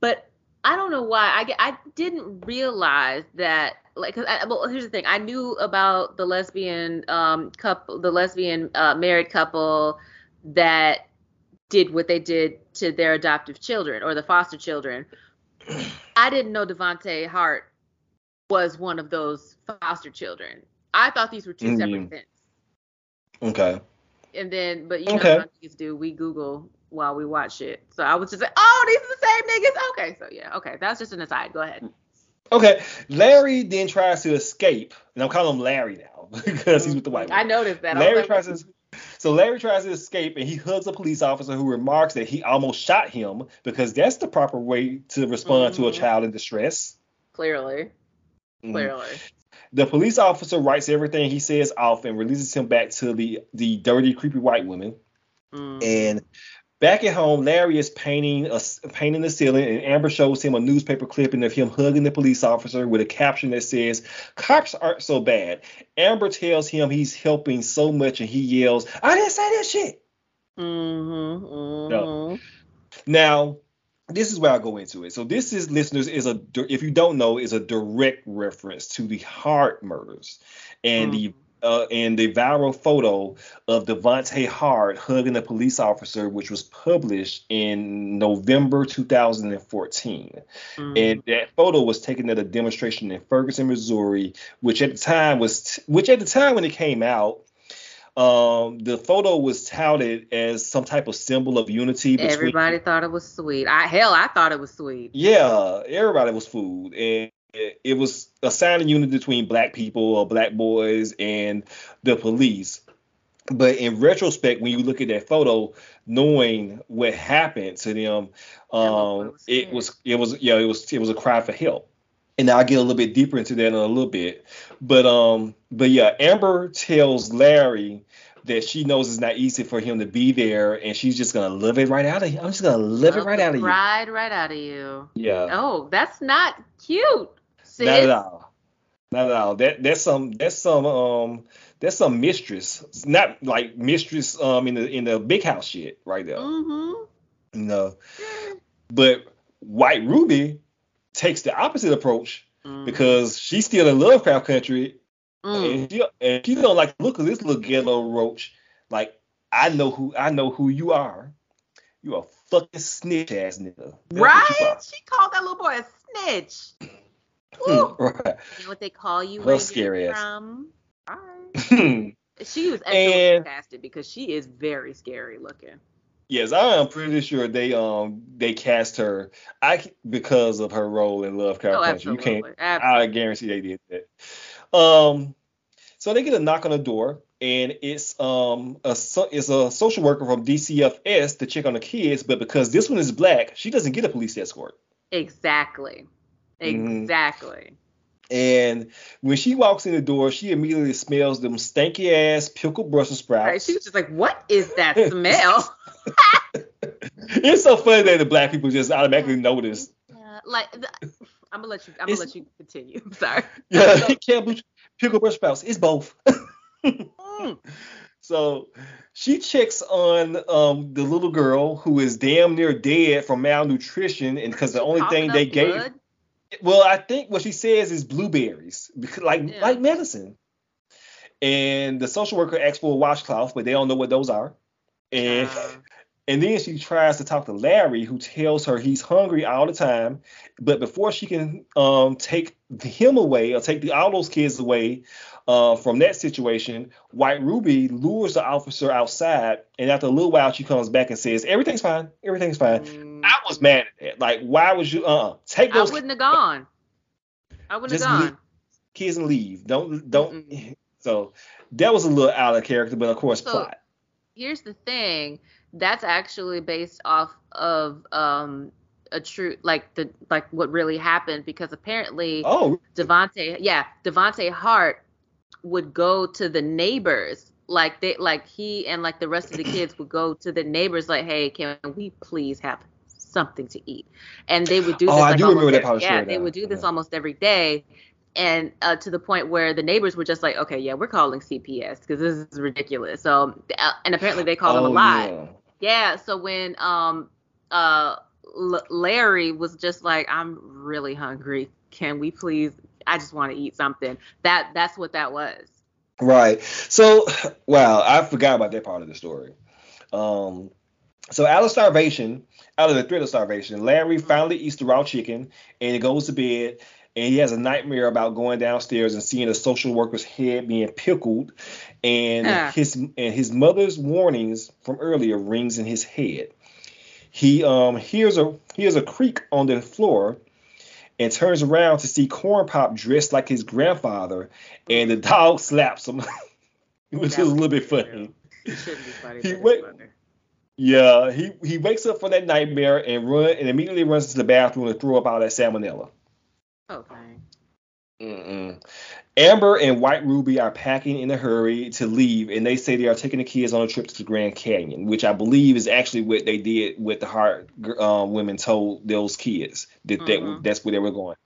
But I don't know why. I, I didn't realize that. Like, 'cause I, well, here's the thing. I knew about the lesbian um couple, the lesbian uh, married couple that did what they did to their adoptive children or the foster children. *clears throat* I didn't know Devonte Hart was one of those foster children. I thought these were 2 separate Mhm. events. Okay. And then, but you know Okay. how niggas do, we Google while we watch it. So I was just like, oh, these are the same niggas. Okay, so yeah, okay, that's just an aside. Go ahead. Okay, Larry then tries to escape, and I'm calling him Larry now *laughs* because he's with the white. Woman. I noticed that. Larry like, tries to. So Larry tries to escape, and he hugs a police officer who remarks that he almost shot him because that's the proper way to respond to a Mhm. child in distress. Clearly. Mhm. Clearly. The police officer writes everything he says off and releases him back to the the dirty, creepy white woman. Mm. And back at home, Larry is painting a painting the ceiling, and Amber shows him a newspaper clipping of him hugging the police officer with a caption that says, "Cops aren't so bad." Amber tells him he's helping so much, and he yells, "I didn't say that shit." Mm-hmm. mm-hmm. No. Now, this is where I go into it. So this is listeners is a if you don't know is a direct reference to the Hart murders and the uh, and the viral photo of Devonte Hart hugging a police officer, which was published in November 2014. And that photo was taken at a demonstration in Ferguson, Missouri, which at the time was which at the time when it came out, um, the photo was touted as some type of symbol of unity between Everybody thought it was sweet. I hell, I thought it was sweet. yeah, everybody was fooled, and it, it was a sign of unity between black people or black boys and the police. But in retrospect, when you look at that photo, knowing what happened to them, um, it was it was yeah, it was it was a cry for help. And I'll get a little bit deeper into that in a little bit. But um, but yeah, Amber tells Larry that she knows it's not easy for him to be there, and she's just gonna live it right out of him. I'm just gonna live it right out of you. Ride right out of you. Yeah. Oh, that's not cute. Not at all. Not at all. That that's some that's some um that's some mistress. It's not like mistress um in the in the big house shit right there. Mm-hmm. No. But White Ruby takes the opposite approach Mm-hmm. because she's still in Lovecraft country Mm. and she and she don't like look at this little ghetto roach. Like I know who I know who you are. You a fucking snitch ass nigga. That's Right? She called that little boy a snitch. Right. You know what they call you you scary from? All right. *laughs* She was excellently And- casted because she is very scary looking. Yes, I am pretty sure they um they cast her I because of her role in Lovecraft Oh, Country. You can't absolutely. I guarantee they did that. Um so they get a knock on the door and it's um a so, it's a social worker from DCFS to check on the kids, but because this one is black, she doesn't get a police escort. Exactly. Mhm. Exactly. And when she walks in the door, she immediately smells them stanky ass pickled Brussels sprouts. Right? She was just like, "What is that *laughs* smell?" *laughs* it's so funny that the black people just automatically notice. Uh, like, I'm gonna let you. I'm gonna let you continue. I'm *laughs* sorry. Yeah, cabbage, pickled Brussels sprouts. It's both. so she checks on um, the little girl who is damn near dead from malnutrition, and because the only thing they up gave, blood? Well, I think what she says is blueberries, like Yeah. like medicine. And the social worker asks for a washcloth, but they don't know what those are. And *laughs* and then she tries to talk to Larry, who tells her he's hungry all the time. But before she can um, take him away or take the, all those kids away uh, from that situation, White Ruby lures the officer outside. And after a little while, she comes back and says, Everything's fine. Everything's fine. I was mad at that. Like, why would you uh take Mm. I those wouldn't have gone. I wouldn't have leave gone. kids and leave? Don't, don't. *laughs* So that was a little out of character, but of course, So- plot. Here's the thing. That's actually based off of um a true like the like what really happened because apparently Oh. Devonte yeah Devonte Hart would go to the neighbors like they like he and like the rest of the kids would go to the neighbors like hey can we please have something to eat and they would do this. Oh, this I do remember almost that every- of the yeah they would do this almost every day and uh, to the point where the neighbors were just like okay yeah we're calling CPS because this is ridiculous so uh, and apparently they call them a Oh, lot yeah. yeah. So when um uh L- Larry was just like, I'm really hungry. Can we please? I just want to eat something. That that's what that was. Right. So, wow, I forgot about that part of the story. Um, so out of starvation, out of the threat of starvation, Larry finally eats the raw chicken and he goes to bed and he has a nightmare about going downstairs and seeing a social worker's head being pickled and Ah. his and his mother's warnings from earlier rings in his head. He um hears a hears a creak on the floor and turns around to see Corn Pop dressed like his grandfather, and the dog slaps him, *laughs* which is a little bit funny. It shouldn't be funny. He wait- funny. Yeah, he he wakes up from that nightmare and run and immediately runs to the bathroom to throw up all that salmonella. Okay. Mm-mm. Amber and White Ruby are packing in a hurry to leave, and they say they are taking the kids on a trip to the Grand Canyon, which I believe is actually what they did with the Hart um, women told those kids that, that Mhm. that's where they were going.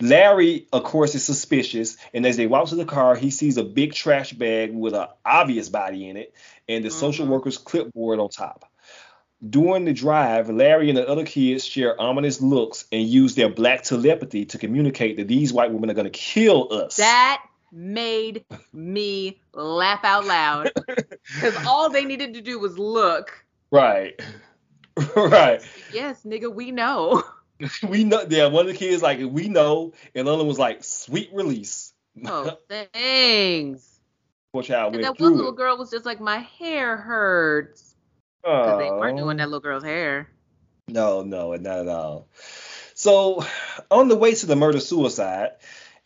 Larry, of course, is suspicious, and as they walk to the car, he sees a big trash bag with an obvious body in it and the mm-hmm. social worker's clipboard on top. During the drive, Larry and the other kids share ominous looks and use their black telepathy to communicate that these white women are going to kill us. That made me laugh out loud *laughs* because all they needed to do was look. right. *laughs* right. Yes, nigga, we know. *laughs* We know. Yeah, one of the kids like we know, and the other one was like sweet release. Oh, *laughs* thanks. Poor child And that one little it. girl was just like, my hair hurts. Because they weren't doing that little girl's hair. No, no, not at all. So, on the way to the murder suicide,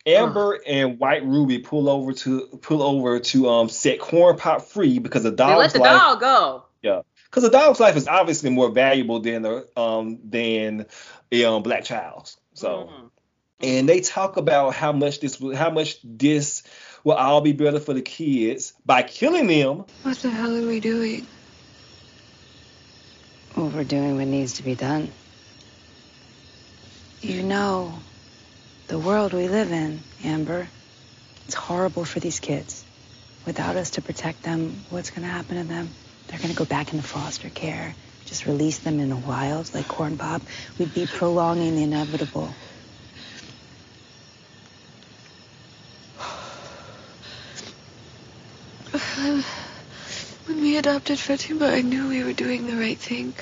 Amber and White Ruby pull over to pull over to um set Corn Pop free because the They let the life. dog go. Yeah, because a dog's life is obviously more valuable than the um than a um, black child's. So, Mm-hmm. and they talk about how much this will- how much this will all be better for the kids by killing them. What the hell are we doing? Well, we're doing what needs to be done. You know, The world we live in, Amber, it's horrible for these kids. Without us to protect them, what's going to happen to them? They're going to go back into foster care. Just release them in the wild like Corn Pop. We'd be prolonging the inevitable. when we adopted Fatima, I knew we were doing the right thing.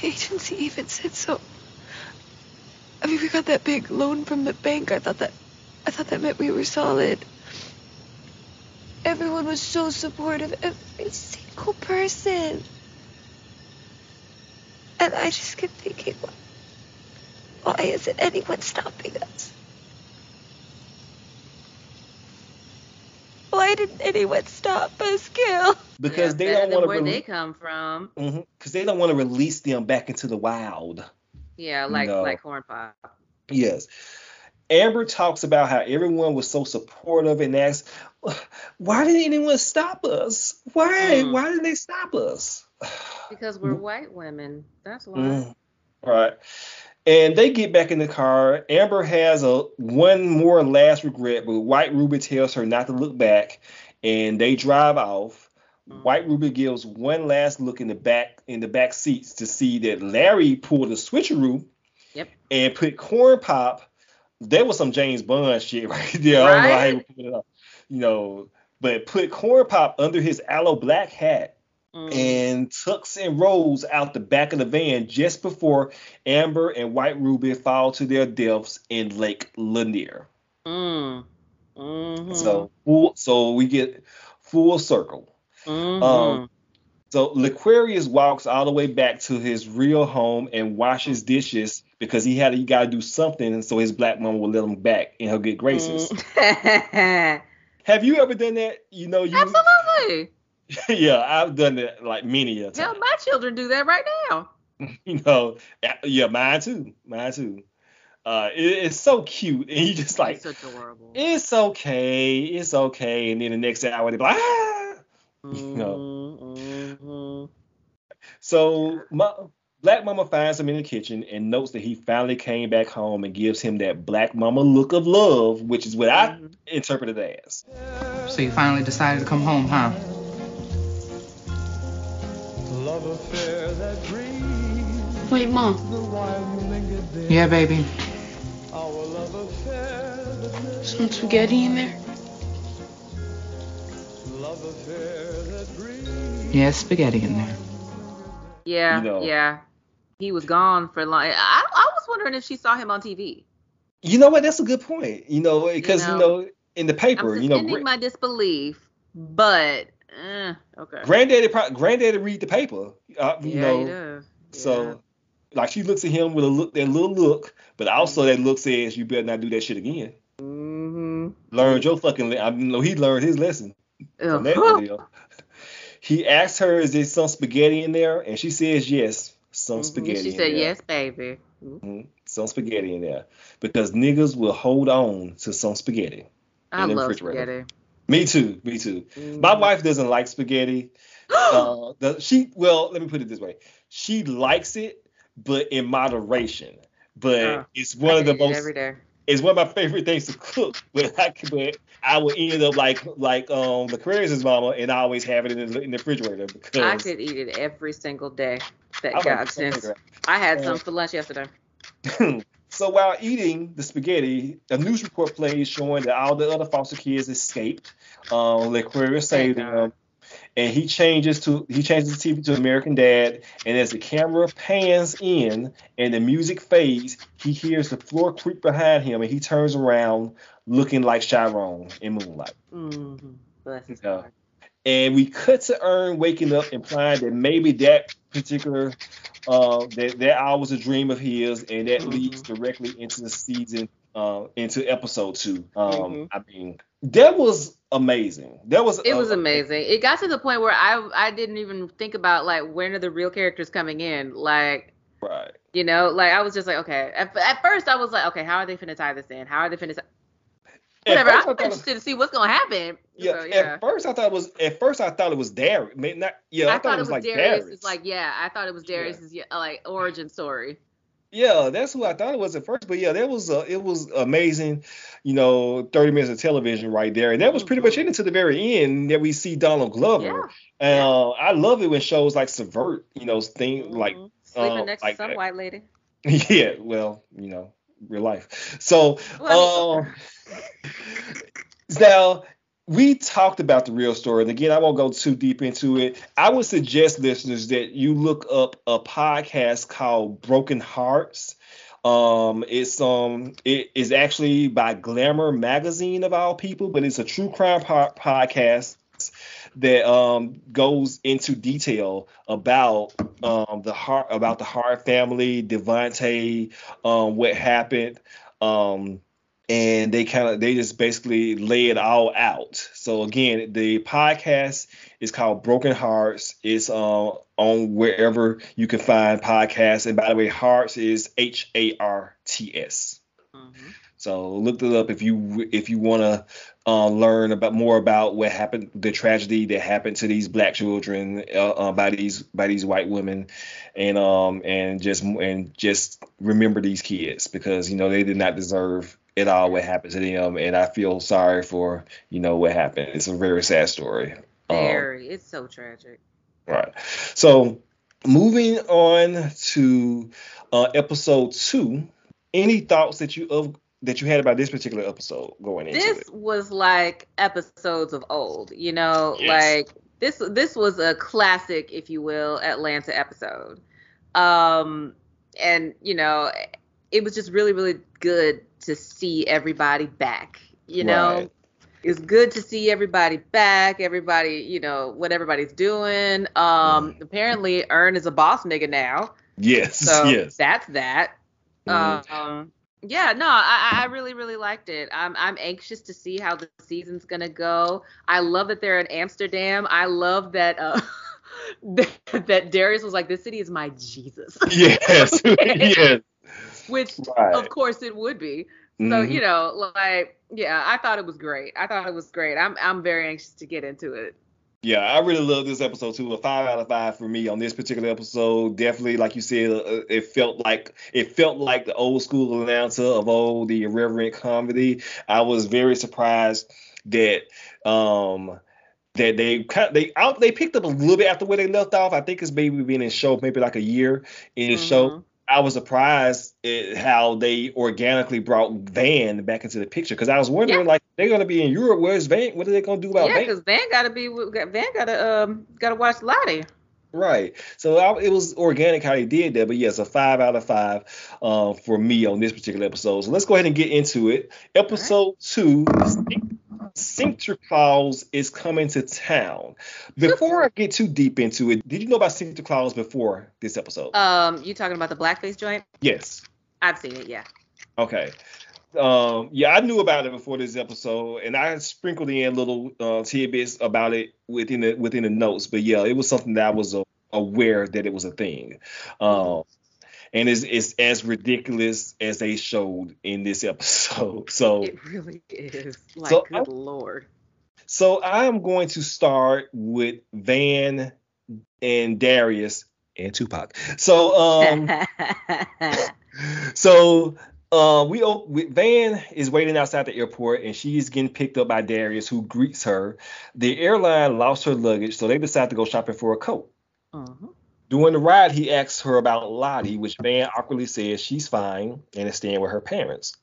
The agency even said so. I mean, we got that big loan from the bank. I thought that, I thought that meant we were solid. Everyone was so supportive. Every single person. And I just kept thinking, why isn't anyone stopping us? Why didn't anyone stop us, Gil? Because mm-hmm, they don't than want to where release. they come from. Because they don't want to release them back into the wild. Yeah, like No. like corn pop. Yes. Amber talks about how everyone was so supportive and asks, why didn't anyone stop us? Why? Mm. Why didn't they stop us? *sighs* Because we're white women. That's why. Mm. All right. And they get back in the car. Amber has a one more last regret, but White Ruby tells her not to look back, and they drive off. White Ruby gives one last look in the back in the back seats to see that Larry pulled a switcheroo Yep. and put corn pop. There was some James Bond shit *laughs* right there. I don't know how he Right? would put it up, you know, but put corn pop under his aloe black hat Mm. and tucks and rolls out the back of the van just before Amber and White Ruby fall to their deaths in Lake Lanier. Mm. Mm-hmm. So full, so we get full circle. Mhm. Um, so Laquarius walks all the way back to his real home and washes dishes because he had he got to do something so his black mama will let him back in her good graces. Mm. *laughs* Have you ever done that? You know you. Absolutely. *laughs* yeah, I've done that like many a time. My children do that right now. *laughs* you know, yeah, mine too, mine too. Uh, it, it's so cute, and you just like, It's adorable. it's okay, it's okay, and then the next hour they're like, ah, you know. Mm-hmm. So my Black Mama finds him in the kitchen and notes that he finally came back home and gives him that Black Mama look of love, which is what I mm-hmm. interpreted as. So you finally decided to come home, huh? Wait, Mom. Yeah, baby. Some spaghetti in there? Yeah, spaghetti in there. Yeah, You know. yeah. He was gone for long. I, I was wondering if she saw him on TV. You know what? That's a good point. You know, because you know, know, in the paper, I'm you know, my disbelief, but eh, okay. granddaddy, pro- granddaddy read the paper. Uh, you yeah, know, he does. So like she looks at him with a look, that little look, but also that look says you better not do that shit again. Mm-hmm. Learned your fucking. Le- I know he learned his lesson. From that video. He asks her, "Is there some spaghetti in there?" And she says, "Yes, some spaghetti." Mm-hmm. She in said. "Yes, baby." Mhm. Some spaghetti in there because niggas will hold on to some spaghetti. I in the love spaghetti. Me too. Me too. Mm-hmm. My wife doesn't like spaghetti. *gasps* uh, the, she well, let me put it this way: she likes it, but in moderation. But Uh, it's one I of the most. every day. It's one of my favorite things to cook, but I, but I would end up like like um the Aquarius' mama, and I always have it in the, in the refrigerator because I could eat it every single day that God spaghetti. I had Uh, some for lunch yesterday. *laughs* so while eating the spaghetti, a news report plays showing that all the other foster kids escaped. Um, Aquarius saved them, and he changes to he changes the TV to American Dad. And as the camera pans in and the music fades, he hears the floor creak behind him, and he turns around looking like Chiron in Moonlight. Mm-hmm. Bless his Yeah. heart. And we cut to Earn waking up, implying that maybe that particular uh, that that hour was a dream of his, and that leads directly into the season, uh, into episode two. Um, Mhm. I mean, that was amazing. That was It was uh, amazing. It got to the point where I I didn't even think about like when are the real characters coming in. Like Right. you know, like I was just like, okay. At, at first I was like, okay, how are they finna tie this in? How are they finna? Tie? Whatever. I I'm thought- interested to see what's gonna happen. Yeah, So, yeah. At first, I thought it was. At first, I thought it was Darius. Not. Yeah, I, thought, it was, like Darius. Darius. Like yeah, I thought it was Darius's yeah, like origin story. Yeah, that's who I thought it was at first. But yeah, that was uh, it was amazing, you know, 30 minutes of television right there. And that was pretty much it until the very end that we see Donald Glover. And uh, I love it when shows like subvert, you know, things like Sleeping uh, next like to some white lady. *laughs* Yeah, well, you know, real life. So Well, um *laughs* now we talked about the real story, and again, I won't go too deep into it. I would suggest listeners that you look up a podcast called Broken Harts. Um, it's um, it is actually by Glamour Magazine of all people, but it's a true crime po- podcast that um goes into detail about um the heart about the Hart family, Devante, um, what happened. Um, and they kind of they just basically lay it all out. So again, the podcast is called Broken Harts. It's uh, on wherever you can find podcasts. And by the way, Harts is H A R T S. So look it up if you if you want to uh, learn about more about what happened, the tragedy that happened to these black children uh, uh, by these by these white women, and um and just and just remember these kids because you know they did not deserve it all what happened to them, and I feel sorry for you know what happened. It's a very sad story. Um, Very. it's so tragic. Right. So moving on to uh, episode two. Any thoughts that you of that you had about this particular episode going into This it? was like episodes of old, you know, Yes. like this this was a classic, if you will, Atlanta episode. Um and you know, it was just really really good to see everybody back, you know. Right. It's good to see everybody back, everybody, you know, what everybody's doing. Um apparently Earn is a boss nigga now. Yes. So yes. that's that. Mhm. Um, yeah, no, I, I really, really liked it. I'm, I'm anxious to see how the season's gonna go. I love that they're in Amsterdam. I love that, uh, *laughs* that, that Darius was like, "This city is my Jesus," yes. *laughs* yes. Which, Right. of course, it would be. So Mhm. you know, like, yeah, I thought it was great. I thought it was great. I'm, I'm very anxious to get into it. Yeah, I really love this episode too. A five out of five for me on this particular episode. Definitely, like you said, uh, it felt like it felt like the old school announcer of old, the irreverent comedy. I was very surprised that um that they kind they out they picked up a little bit after where they left off. I think it's maybe been in show maybe like a year in the show. I was surprised at how they organically brought Van back into the picture because I was wondering like they're gonna be in Europe. Where's Van? What are they gonna do about yeah, Van? because Van gotta be, with- Van gotta, um, gotta watch Lottie. Right. So I, it was organic how they did that. But yes, a five out of five uh, for me on this particular episode. So let's go ahead and get into it. Episode two. Santa Claus is coming to town. Before I get too deep into it, did you know about Sinterklaas before this episode? Um, you talking about the blackface joint? yes. I've seen it. Yeah. Okay. Um, yeah, I knew about it before this episode, and I sprinkled in little uh, tidbits about it within the within the notes. But yeah, it was something that I was uh, aware that it was a thing. Um, and it's, it's as ridiculous as they showed in this episode. So *laughs* It really is. Like, So good I- lord. So I am going to start with Van and Darius and Tupac. So um *laughs* so uh, we, we Van is waiting outside the airport and she's getting picked up by Darius who greets her. The airline lost her luggage, so they decide to go shopping for a coat. Uh-huh. During the ride, he asks her about Lottie, which Van awkwardly says she's fine and is staying with her parents.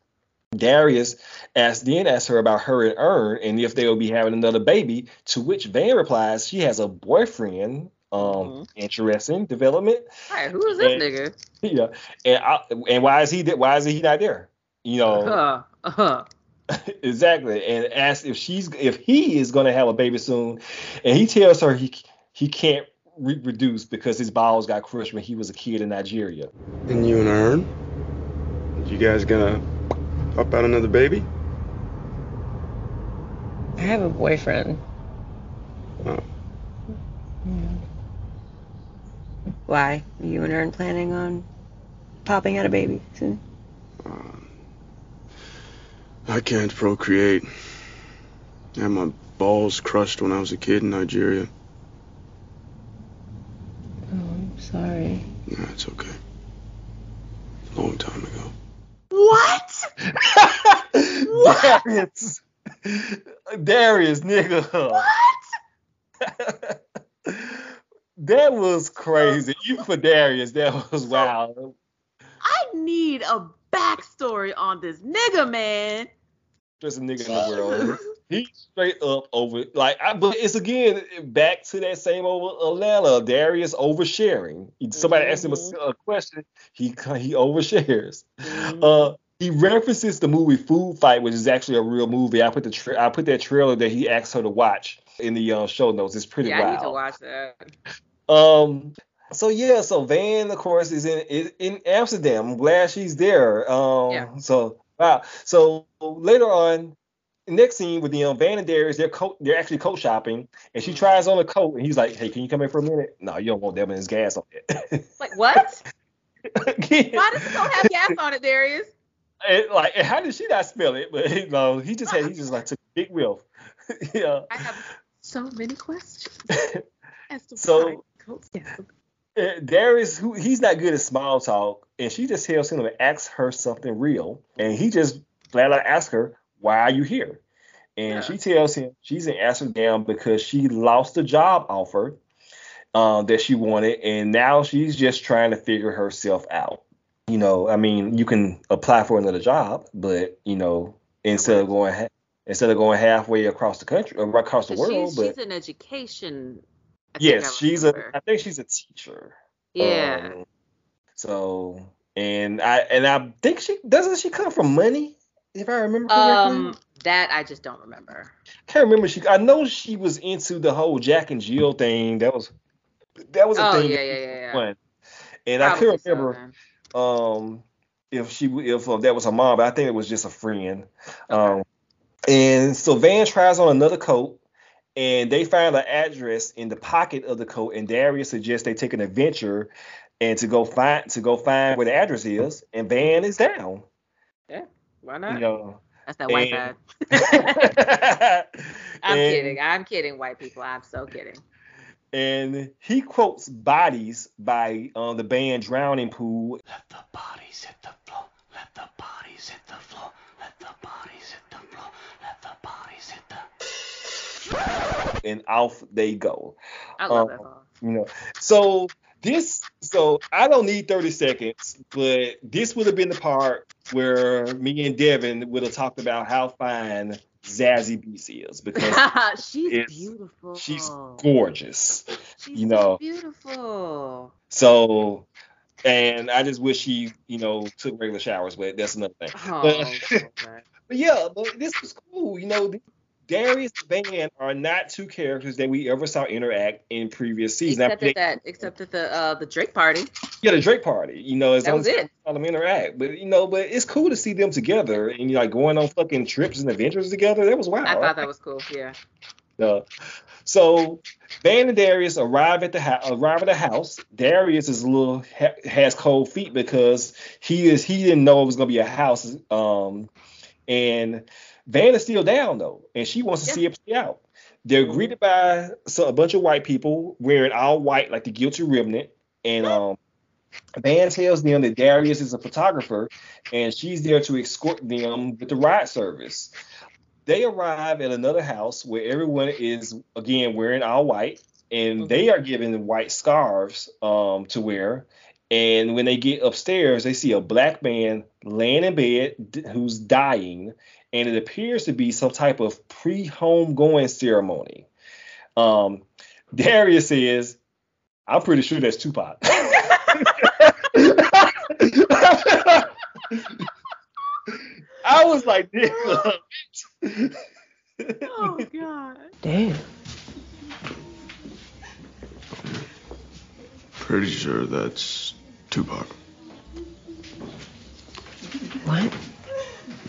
Darius asks, then asks her about her and Earn and if they'll be having another baby, to which Van replies she has a boyfriend. Um, interesting development. Hey, who is this And- nigga? *laughs* Yeah, and I, and why is he why is he not there? You know, Uh, uh, *laughs* exactly. And asks if she's if he is going to have a baby soon, and he tells her he he can't reproduce because his balls got crushed when he was a kid in Nigeria. And you and Earn? You guys gonna pop out another baby? I have a boyfriend. Oh. Why? You and Earn planning on popping out a baby soon? Uh, I can't procreate. I had my balls crushed when I was a kid in Nigeria. Oh, I'm sorry. Nah, it's okay. A long time ago. What? *laughs* Darius, Darius, nigga. What? *laughs* that was crazy. *laughs* You for Darius, that was wild. I need a backstory on this nigga, man. Just a nigga in the world. *laughs* He straight up over like, I, but it's again back to that same old Atlanta. Darius oversharing. Somebody asked him a, a question, he he overshares. Uh, he references the movie Food Fight, which is actually a real movie. I put the tra- I put that trailer that he asked her to watch in the uh, show notes. It's pretty Yeah, I need to watch that. Um. So yeah, so Van, of course, is in is in Amsterdam. I'm glad she's there. Um. Yeah. So wow. So later on, next scene with the um, Van and Darius, they're coat, they're actually coat shopping, and she tries on a coat, and he's like, "Hey, can you come in for a minute?" No, you don't want that there's gas on it. *laughs* Like what? Why does it don't have gas on it, Darius? And, like, how did she not smell it? But *laughs* you know, he just had he just like took a big whiff. *laughs* yeah. I have so many questions. As to So- why Uh, Darius, who he's not good at small talk, and she just tells him to ask her something real, and he just flat out asks her, "Why are you here?" And she tells him she's in Amsterdam because she lost the job offer uh, that she wanted, and now she's just trying to figure herself out. You know, I mean, you can apply for another job, but you know, instead of going ha- instead of going halfway across the country or across the world, she's, but she's in education. I yes, she's a. I think she's a teacher. Yeah. Um, so and I and I think she doesn't she come from money if I remember correctly. Um, that I just don't remember. I can't remember she. I know she was into the whole Jack and Jill thing. That was that was a Oh, thing. yeah, yeah, yeah, yeah. And I Probably couldn't so, remember um if she if uh, that was her mom, but I think it was just a friend. Um, and so Van tries on another coat, and they find an address in the pocket of the coat, and Darius suggests they take an adventure and to go find to go find where the address is, and Van is down. Yeah, why not? You know, That's that white and- side. *laughs* I'm And- kidding. I'm kidding, white people. I'm so kidding. and he quotes "Bodies" by uh, the band Drowning Pool. Let the bodies hit the floor. Let the bodies hit the floor. Let the bodies hit the floor. Let the bodies hit the. And off they go. I love Um, that song. You know, so this, so I don't need 30 seconds, but this would have been the part where me and Devin would have talked about how fine Zazie Beetz is because *laughs* she's beautiful. she's gorgeous. She's you so know, beautiful. so. And I just wish she, you know, took regular showers, but that's another thing. Oh, But, *laughs* but yeah, but this was cool. You know, Darius and Van are not two characters that we ever saw interact in previous seasons. Except at that, except at the uh, the Drake party. Yeah, the Drake party. You know, it's That was only it. saw them interact, but you know, but it's cool to see them together and you know, like going on fucking trips and adventures together. That was wild. I thought that was cool. Yeah. Uh, so Van and Darius arrive at the house. Arrive at the house. Darius is a little ha- has cold feet because he is he didn't know it was gonna be a house. Um, and Van is still down though, and she wants to see it play out. They're greeted by so, a bunch of white people wearing all white, like the guilty remnant, and um. Van tells them that Darius is a photographer and she's there to escort them with the ride service. They arrive at another house where everyone is again wearing all white, and they are given white scarves um, to wear. And when they get upstairs, they see a black man laying in bed d- who's dying, and it appears to be some type of pre-home going ceremony. Um, *laughs* Darius says, "I'm pretty sure that's Tupac." *laughs* I was like, "Nigga." Oh God. Damn. Pretty sure that's Tupac. What?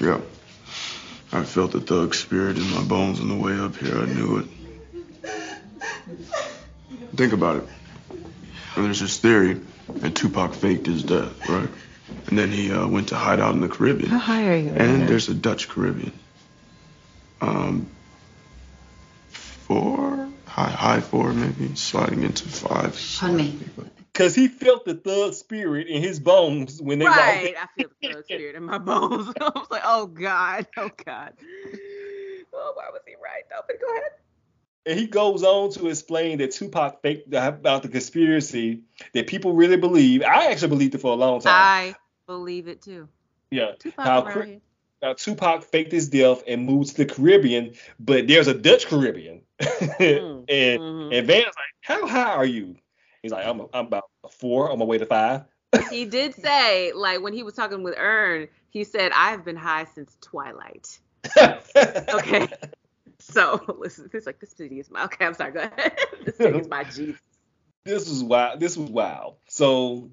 Yeah. I felt the thug spirit in my bones on the way up here. I knew it. Think about it. There's this theory that Tupac faked his death, right? And then he uh, went to hide out in the Caribbean. How high are you? And there's a Dutch Caribbean. Um, four, high, high four maybe, sliding into five. Pardon me. Cause he felt the thug spirit in his bones when they Right. walked. I feel the thug spirit in my bones. *laughs* I was like, oh God, oh God. Oh, why was he right? No, but go ahead. And he goes on to explain that Tupac faked about the conspiracy that people really believe. I actually believed it for a long time. I believe it too. yeah. Tupac How how Tupac faked his death and moved to the Caribbean, but there's a Dutch Caribbean. *laughs* Mm, and mm-hmm. and Van's like, how high are you? He's like, I'm I'm about four on my way to five. He did say, like when he was talking with Earn, he said, I've been high since Twilight. *laughs* okay. So *laughs* listen, it's like this city is my okay, I'm sorry, go ahead. *laughs* this city is my Jesus. this was wild. This was wild. So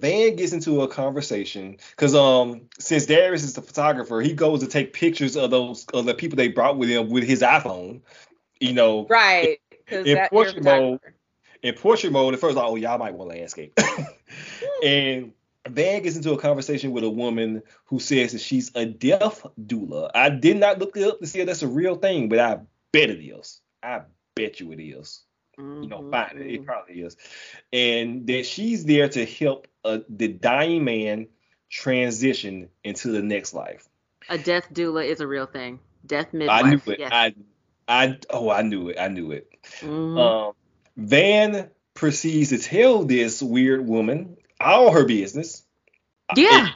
Van gets into a conversation because um since Darius is the photographer, he goes to take pictures of those of the people they brought with him with his iPhone. You know, Right. Because in portrait mode. In portrait mode, at first, like, oh, y'all might want landscape. *laughs* and Van gets into a conversation with a woman who says that she's a death doula. I did not look it up to see if that's a real thing, but I bet it is. I bet you it is. You know, Mm-hmm. fine, it probably is. And that she's there to help uh, the dying man transition into the next life. A death doula is a real thing. Death midwife. I knew it. Yes. I, I, oh, I knew it. I knew it. Mhm. Um, Van proceeds to tell this weird woman all her business. yeah.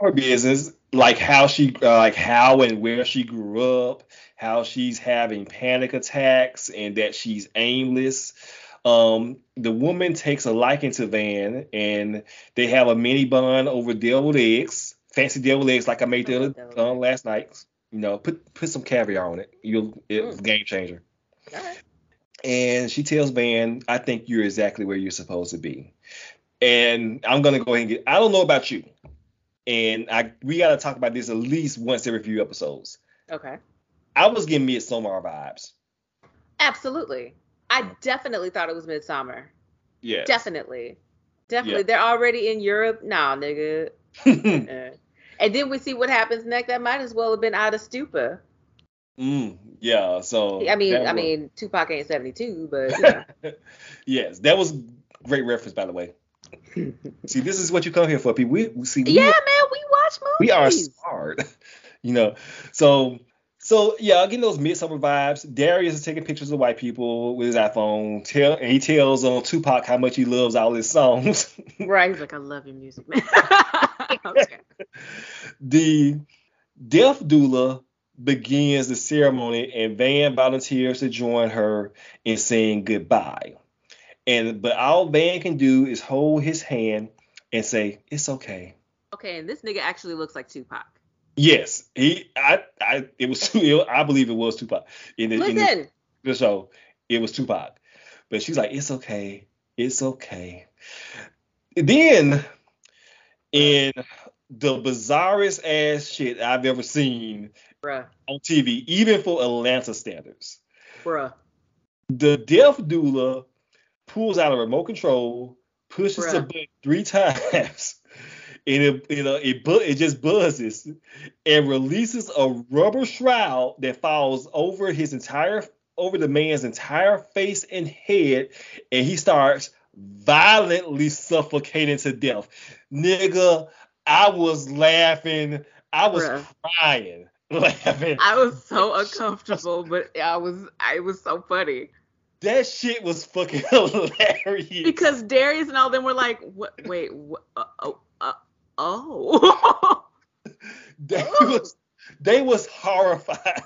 Her business, like how she, uh, like how and where she grew up, how she's having panic attacks, and that she's aimless. Um, the woman takes a liking to Van, and they have a mini bond over deviled eggs, fancy deviled eggs, like I made the other, uh, last night. You know, put put some caviar on it. You'll it's a game changer. And she tells Van, I think you're exactly where you're supposed to be. And I'm gonna go ahead and get I don't know about you. And I we gotta talk about this at least once every few episodes. Okay. I was getting Midsommar vibes. Absolutely. I definitely thought it was Midsommar. Yeah. Definitely. Definitely. Yeah. They're already in Europe. Nah, nigga. *laughs* Uh, and then we see what happens next. That might as well have been out of stupor. Mm, yeah, so I mean, I was- mean, Tupac ain't 72, but you know. *laughs* yes, that was great reference by the way. *laughs* see, this is what you come here for, people. We see we yeah, man, we watch movies. we are smart, *laughs* you know. So so yeah, getting those Midsommar vibes. Darius is taking pictures of white people with his iPhone. Tell and he tells on Tupac how much he loves all his songs. Right. He's like, I love your music, man. okay. the death doula begins the ceremony, and Van volunteers to join her in saying goodbye. And but all Van can do is hold his hand and say, "It's okay." Okay, and this nigga actually looks like Tupac. Yes, he. I. I. It was. *laughs* I believe it was Tupac. In the, in the, Listen, the show, it was Tupac. But she's like, it's okay. It's okay. Then, in the bizarrest ass shit I've ever seen bruh, on TV, even for Atlanta standards, bruh, the death doula pulls out a remote control, pushes the Bruh. button three times, *laughs* and it you know it bu- it just buzzes and releases a rubber shroud that falls over his entire over the man's entire face and head, and he starts violently suffocating to death. Nigga, I was laughing. I was Bruh. crying *laughs* laughing. I was so uncomfortable, but I was, I was so funny That shit was fucking *laughs* hilarious. because Darius and all them were like, what? Wait, what? Uh, oh, uh, oh. they *laughs* was they was horrified,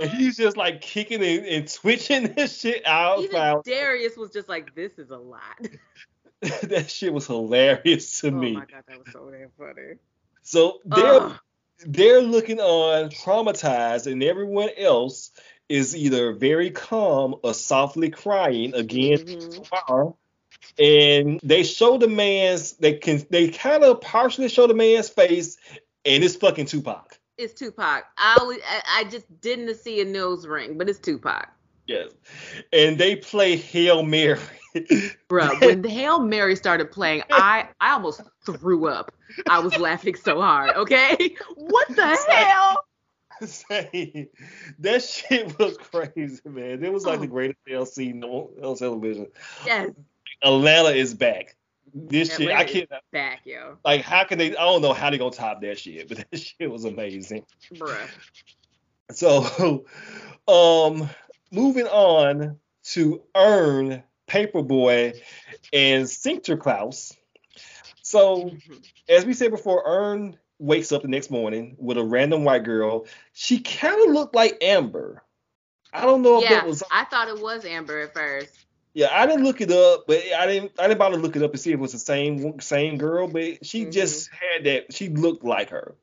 and he's just like kicking and, and twitching this shit out. Even. Darius was just like, this is a lot. *laughs* that shit was hilarious to Oh me. Oh my god, that was so damn funny. So they're Ugh. they're looking on traumatized, and everyone else is either very calm or softly crying again. Mm-hmm. And they show the man's they can they kind of partially show the man's face, and it's fucking Tupac. It's Tupac. I always, I, I just didn't see a nose ring, but it's Tupac. Yes. And they play Hail Mary. Bruh, *laughs* when the Hail Mary started playing, I I almost threw up. I was laughing so hard. Okay, what the hell? Say, that shit was crazy, man. It was like Oh. the greatest thing seen on, on television. Yes, Atlanta is back. This shit, I can't. back, yo, Like, how can they? I don't know how they gonna top that shit, but *laughs* that shit was amazing. bruh. So, *laughs* um, moving on to Earn, Paperboy, and Sinterklaas. So, as we said before, Earn wakes up the next morning with a random white girl. She kind of looked like Amber. I don't know if Yeah, that was. I thought it was Amber at first. Yeah, I didn't look it up, but I didn't. I didn't bother to look it up to see if it was the same same girl. But she mm-hmm. just had that. She looked like her.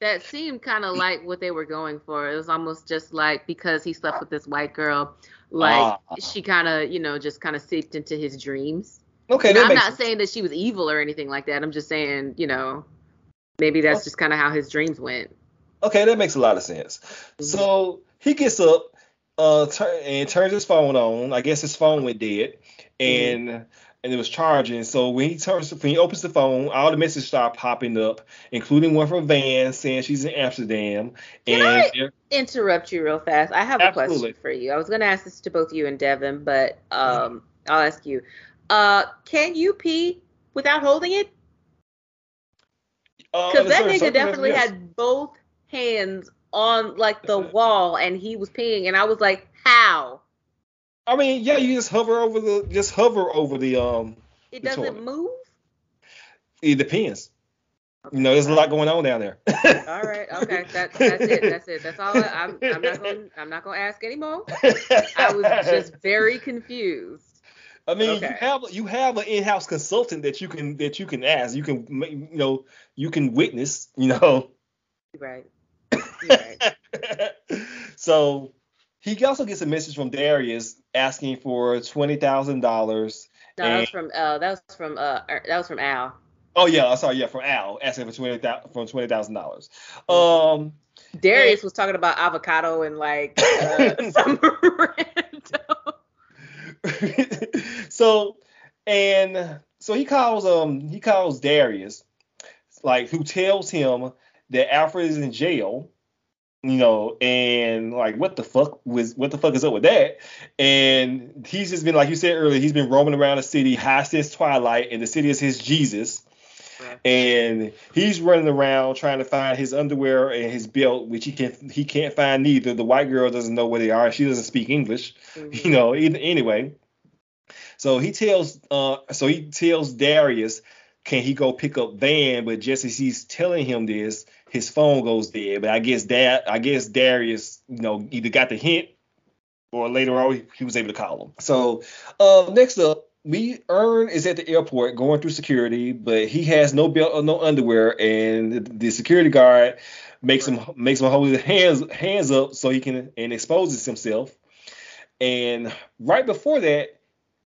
That seemed kind of like what they were going for. It was almost just like because he slept uh, with this white girl, like Ah. she kind of, you know, just kind of seeped into his dreams. Okay, You know, I'm makes not saying that she was evil or anything like that. I'm just saying, you know, maybe that's just kind of how his dreams went. Okay, that makes a lot of sense. Mm-hmm. So he gets up, uh, tur- and turns his phone on. I guess his phone went dead, Mm-hmm. And it was charging. So when he turns, when he opens the phone, all the messages start popping up, including one from Van saying she's in Amsterdam. Can and I interrupt you real fast? I have a question for you. I was going to ask this to both you and Devin, but um, I'll ask you. Uh, can you pee without holding it? uh, Because in that nigga definitely circumstances, had both hands on like the wall and he was peeing, and I was like, how? I mean, yeah, you just hover over the, just hover over the um. It the doesn't toilet. move. It depends. You know, there's a lot going on down there. All right, okay, that, that's it. That's it. That's all. I, I'm I'm not going. I'm not going to ask anymore. I was just very confused. I mean, Okay. you have you have an in-house consultant that you can that you can ask. You can you know you can witness. You know. Right. Right. *laughs* so he also gets a message from Darius asking for twenty thousand dollars. No, that was from uh that was from uh er, that was from Al. Oh yeah, I'm sorry, yeah, from Al asking for twenty thousand for twenty thousand dollars. Um, Darius was talking about avocado and like *laughs* uh, some *laughs* *laughs* so and so he calls um he calls Darius like who tells him that Alfred is in jail you know and like what the fuck was what the fuck is up with that? And he's just been like you said earlier he's been roaming around the city high since twilight and the city is his jesus. And he's running around trying to find his underwear and his belt which he can he can't find neither. The white girl doesn't know where they are. She doesn't speak english you know either, anyway. So he tells uh so he tells Darius can he go pick up Van? But just as he's telling him this his phone goes dead but I guess that I guess Darius you know either got the hint or later on he, was able to call him so uh next up we earn is at the airport going through security but he has no belt or no underwear and the, security guard makes him makes him hold his hands hands up so he can and exposes himself. And right before that,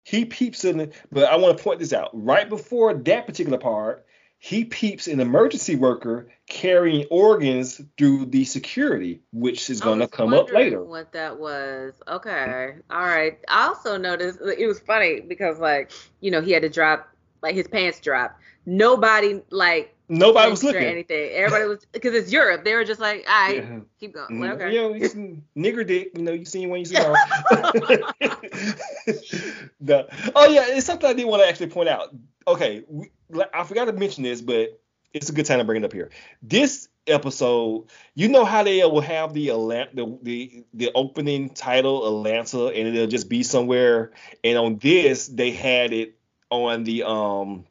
he peeps in. But I want to point this out. Right before that particular part, he peeps an emergency worker carrying organs through the security, which is going to come up later. What that was. Okay. All right. I also noticed it was funny because like, you know, he had to drop like his pants dropped. Nobody like Nobody was looking. anything. Everybody was because it's Europe. They were just like, all right, Yeah. keep going. Mhm. Like, okay. You know, nigger dick. You know, you seen one, you seen all. *laughs* *laughs* the, oh yeah, it's something I did want to actually point out. Okay, we, I forgot to mention this, but it's a good time to bring it up here. This episode, you know how they will have the the, the the opening title Atlanta, and it'll just be somewhere. And on this, they had it on the um,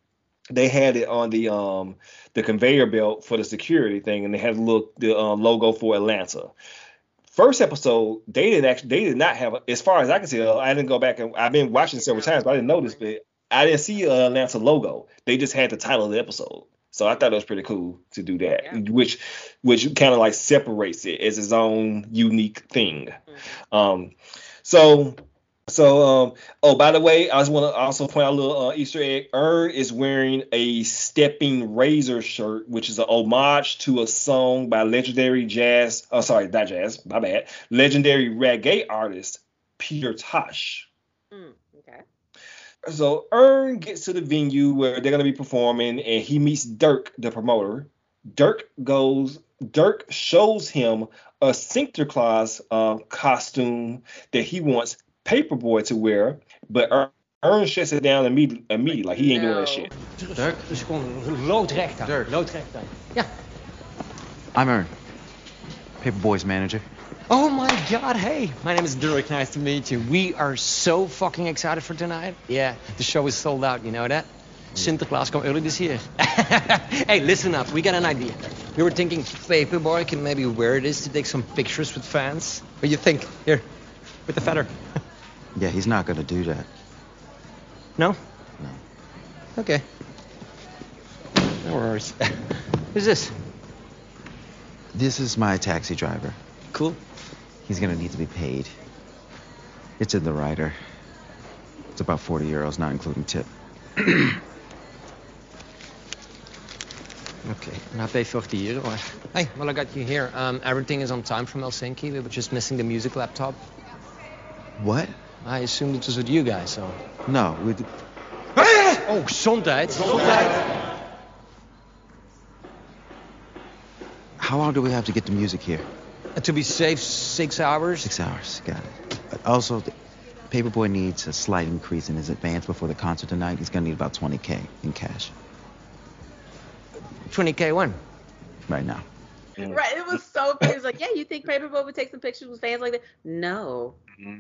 they had it on the um the conveyor belt for the security thing, and they had look the um, logo for Atlanta. First episode, they didn't actually they did not have as far as I can tell. I didn't go back and I've been watching several times, but I didn't notice. But I didn't see a Atlanta logo. They just had the title of the episode. So I thought it was pretty cool to do that, which which kind of like separates it as its own unique thing. Um, so so um oh by the way, I just want to also point out a little uh, Easter egg. Earn is wearing a Stepping Razor shirt, which is a homage to a song by legendary jazz. Oh sorry, not jazz. My bad. Legendary reggae artist Peter Tosh. Mm. So Earn gets to the venue where they're gonna be performing, and he meets Dirk, the promoter. Dirk goes. Dirk shows him a Sinterklaas uh, costume that he wants Paperboy to wear, but Earn, Earn shuts it down immediately. immediately like he ain't doing that shit. Dirk? Dus gewoon loodrecht aan. Dirk. Loodrecht aan. Ja. I'm Earn, Paperboy's manager. Oh my god, hey. My name is Dirk. Nice to meet you. We are so fucking excited for tonight. Yeah, the show is sold out, you know that? Sinterklaas come early this year. *laughs* hey, listen up. We got an idea. We were thinking Paperboy can maybe wear this to take some pictures with fans. What do you think? Here, with the feather. *laughs* Yeah, he's not gonna do that. No? No. Okay. No worries. *laughs* Who's this? This is my taxi driver. Cool. He's gonna need to be paid. It's in the rider. It's about 40 euros, not including tip. *clears throat* Okay, and I pay 40 euro. Hey, well, I got you here. Um, everything is on time from Helsinki. We were just missing the music laptop. What? I assumed it was with you guys, so. No, we. d- Oh, gezondheid. Gezondheid. How long do we have to get the music here? To be safe, six hours. Six hours. Got it. But also, the Paperboy needs a slight increase in his advance before the concert tonight. He's gonna need about 20k in cash 20k one. right now. Right. It was so funny. It was like, yeah, you think Paperboy would take some pictures with fans like that? No. Mm-hmm.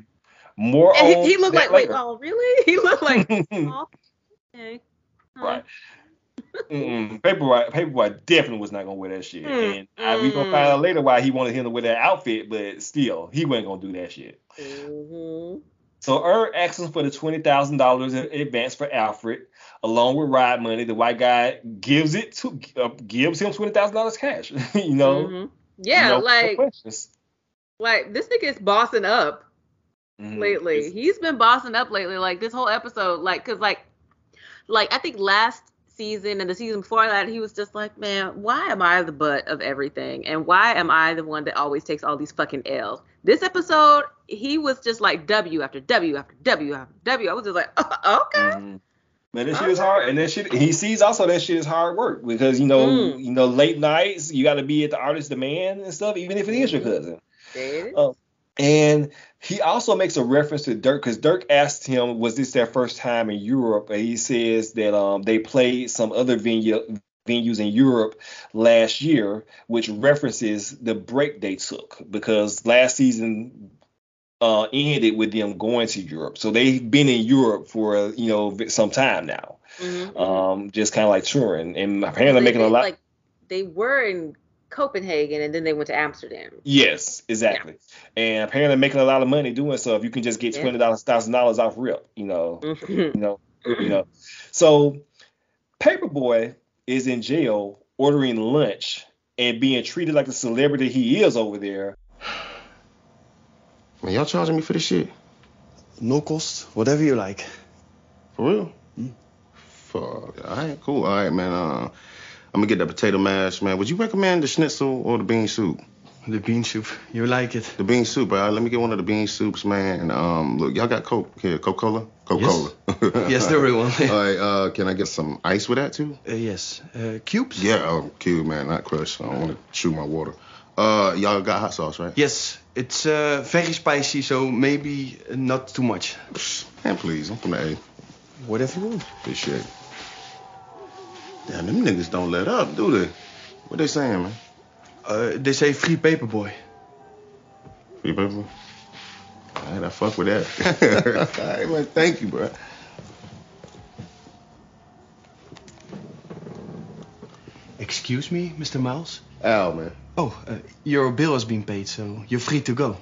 More And he, he looked that like, wait, later. oh, really? *laughs* He looked like, *laughs* oh, okay. Right. Paperboy, Paperboy definitely was not gonna wear that shit, Mm, and I, we gonna find out later why he wanted him to wear that outfit, but still, he wasn't gonna do that shit. Mm-hmm. So Earn asks him for the twenty thousand dollars in advance for Alfred, along with ride money. The white guy gives it to uh, gives him twenty thousand dollars cash. *laughs* you know, Mhm. Yeah, You know, like, like this nigga is bossing up Mhm. lately. He's been bossing up lately. Like this whole episode, like, cause like, like I think last season and the season before that, he was just like, man, why am I the butt of everything, and why am I the one that always takes all these fucking L's? This episode, he was just like W after W after W after W. I was just like, *laughs* okay. But that shit is hard, and that shit he sees also that shit is hard work because you know Mm. you know late nights you got to be at the artist demand and stuff, even if it is your cousin. Um, and he also makes a reference to Dirk because Dirk asked him, "Was this their first time in Europe?" And he says that um, they played some other venue venues in Europe last year, which references the break they took because last season uh, ended with them going to Europe. So they've been in Europe for you know some time now, um, just kind of like touring and apparently making a lot. Like they were in Copenhagen and then they went to Amsterdam. Yes, exactly. And apparently making a lot of money doing so. If you can just get Yeah. twenty dollars thousand dollars off rip, you know, Mhm. you know, you know. So Paperboy is in jail ordering lunch, and being treated like the celebrity he is over there. *sighs* Man, y'all charging me for this shit? No cost, whatever you like. For real? Fuck. All right, cool. All right, man. Uh, I'm gonna get that potato mash, man. Would you recommend the schnitzel or the bean soup? The bean soup. You like it? The bean soup. All right, let me get one of the bean soups, man. And um, look, y'all got Coke here, Coca-Cola, Coca-Cola. *laughs* Yes, the real one. *laughs* All right. Uh, can I get some ice with that too? Uh, yes. Uh, cubes? Yeah, oh, cube, man, not crush. I don't want to chew my water. Uh, y'all got hot sauce, right? Yes. It's uh, very spicy, so maybe not too much. Man, please, I'm from the A. Whatever you want. Appreciate it. Damn, them niggas don't let up, do they? What they saying, man? Uh, they say free paperboy. Free paper? All right, I fuck with that. *laughs* All right, man, thank you, bro. Excuse me, Mr. Miles? Al, man. Oh, uh, your bill has been paid, so you're free to go.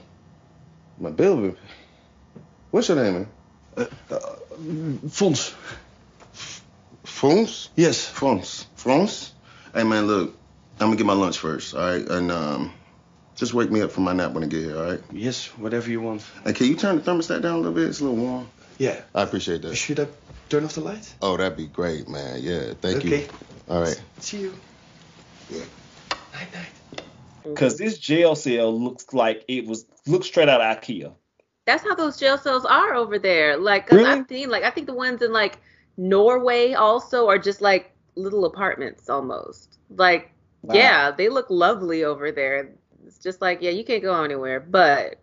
My bill, What's your name, man? Fons. Fons? Yes. Fons. Fons? Hey, man, look, I'm gonna get my lunch first, all right? And um, just wake me up from my nap when I get here, all right? Yes, whatever you want. And can you turn the thermostat down a little bit? It's a little warm. Yeah. I appreciate that. Should I turn off the light? Oh, that'd be great, man. Yeah, thank you. Okay. All right. See you. Yeah. Night, night. Because this jail cell looks like it was looks straight out of IKEA. That's how those jail cells are over there. Like 'cause Really? I've seen, like I think the ones in like Norway also are just like little apartments almost. Like Wow. yeah, they look lovely over there. It's just like yeah, you can't go anywhere, but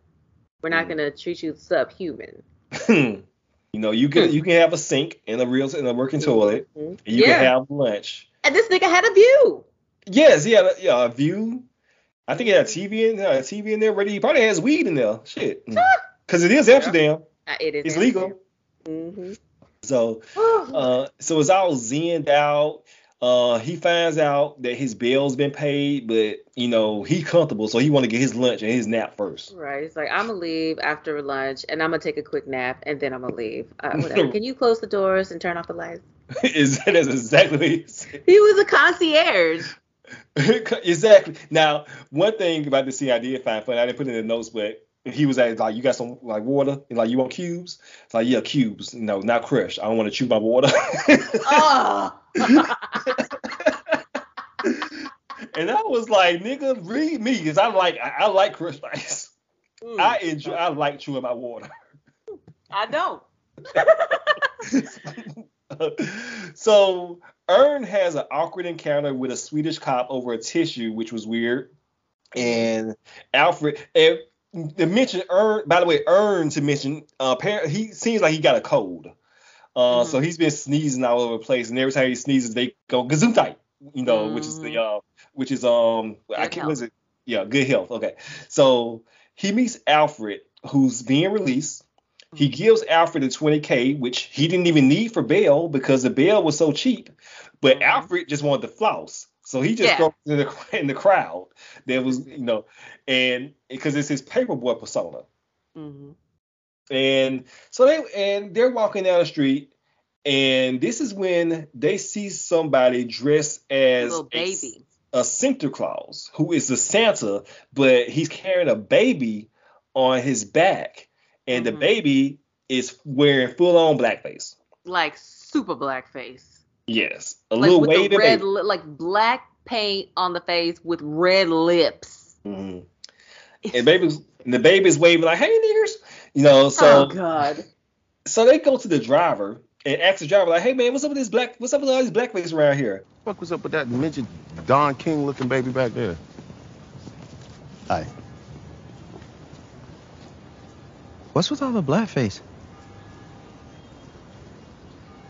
we're not hmm. gonna treat you subhuman. *laughs* you know, you can hmm. you can have a sink and a real and a working hmm. toilet. And you Yeah. can have lunch. And this nigga had a view. Yes, yeah, yeah, a view. I think he had a TV in there, a TV in there ready. He probably has weed in there. Shit. *laughs* Because it is Amsterdam. Uh, It is It's legal. Mm-hmm. So uh so it's all zenned out. Uh he finds out that his bill's been paid, but you know, he comfortable, so he wanna get his lunch and his nap first. Right. He's like, I'm gonna leave after lunch, and I'm gonna take a quick nap, and then I'm gonna leave. Uh. *laughs* Can you close the doors and turn off the lights? *laughs* is that is exactly he. He was a concierge. *laughs* exactly. Now, one thing about the scene I did find funny, I didn't put it in the notes, but he was at, like, you got some like water, and like you want cubes? It's like, yeah, cubes. No, not crush. I don't want to chew my water. oh. *laughs* and I was like, nigga, read me, because I like I, I like crush ice. I enjoy I like chewing my water. I don't. *laughs* so Earn has an awkward encounter with a Swedish cop over a tissue, which was weird. And Alfred, and to mention Earn, by the way, Earn to mention, uh, he seems like he got a cold. Uh, so he's been sneezing all over the place, and every time he sneezes, they go gesundheit, you know, which is the uh, which is um, I can't, what is it? Yeah, good health. Okay, so he meets Alfred, who's being released. He gives Alfred a 20k, which he didn't even need for bail because the bail was so cheap. But Alfred just wanted the floss, so he just Yeah. it in the *laughs* in the crowd. There was, you know, and because it's his paperboy persona. Mm-hmm. And so they and they're walking down the street, and this is when they see somebody dressed as a- baby. a, Santa Claus, who is the Santa, but he's carrying a baby on his back, and Mm-hmm. the baby is wearing full on blackface. Like super blackface. Yes, a like little with wavy the red, li- like black paint on the face with red lips. Mhm. And baby's and the baby's waving like, "Hey niggers," you know. So oh God. so they go to the driver and ask the driver like, "Hey man, what's up with this black? What's up with all these black faces around here?" What was up with that midget Don King looking baby back there? Hi. What's with all the black blackface?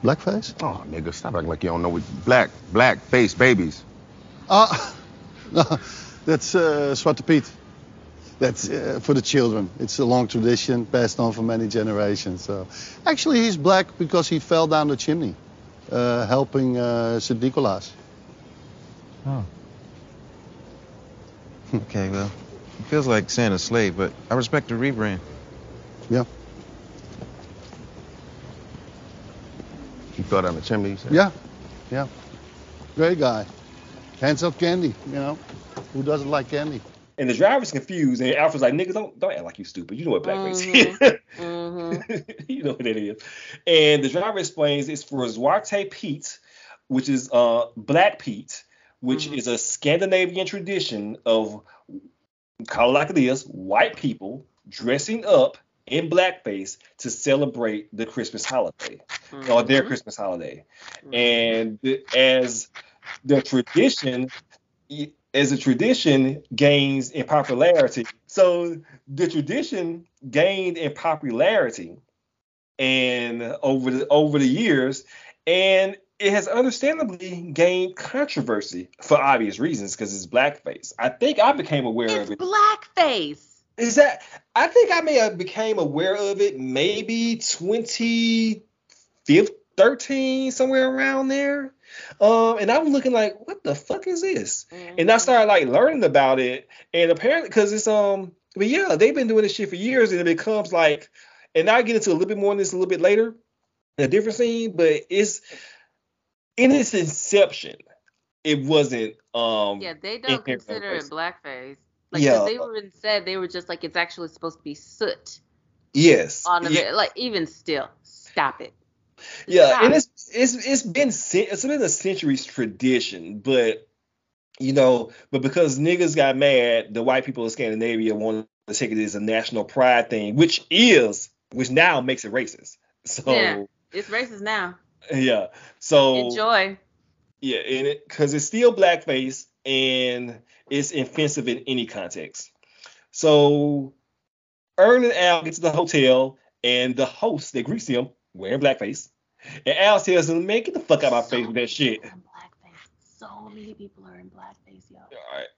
Blackface? Oh, nigga, stop acting like you don't know what black, black face babies. Ah, *laughs* no, that's uh, Zwarte Piet. That's uh, for the children. It's a long tradition passed on for many generations. So, actually, he's black because he fell down the chimney, uh, helping uh, St. Nicholas. Oh. Okay, well, it feels like Santa's slave, but I respect the rebrand. Yeah. He fell down the chimney. you said? Yeah, yeah. Great guy. Hands up candy, you know. Who doesn't like candy? And the driver's confused, and Alfred's like, "Nigga, don't don't act like you stupid. You know what blackface Mm-hmm. is. *laughs* you know what it is." And the driver explains it's for Zwarte Piet, which is uh Black Pete, which is a Scandinavian tradition of call it like it is, white people dressing up in blackface to celebrate the Christmas holiday or their mm-hmm. Christmas holiday. Mm-hmm. And the- as the tradition as a tradition gains in popularity. So the tradition gained in popularity and over the over the years and it has understandably gained controversy for obvious reasons because it's blackface. I think I became aware of it. Blackface. Is that I think I may have became aware of it maybe 2013 somewhere around there. Um and I was looking like what the fuck is this? And I started like learning about it and apparently cuz it's um but yeah, they've been doing this shit for years and it becomes like and I'll get into a little bit more on this a little bit later a different scene, but it's in its inception it wasn't um Yeah, they don't consider it blackface. Blackface. Like 'cause Yeah. they were said they were just like it's actually supposed to be soot Yes. on the Yeah. like even still. Stop it. Yeah, and it's it's it's been cen- it's been a centuries tradition, but you know, but because niggas got mad, the white people of Scandinavia wanted to take it as a national pride thing, which is which now makes it racist. So Yeah, it's racist now. yeah, so Enjoy. Yeah, and it because it's still blackface and it's offensive in any context. So Earn and Al get to the hotel and the host they greets him wearing blackface. And Al tells him, man, get the fuck out of my face with that shit. So many people are in blackface, yo. All right.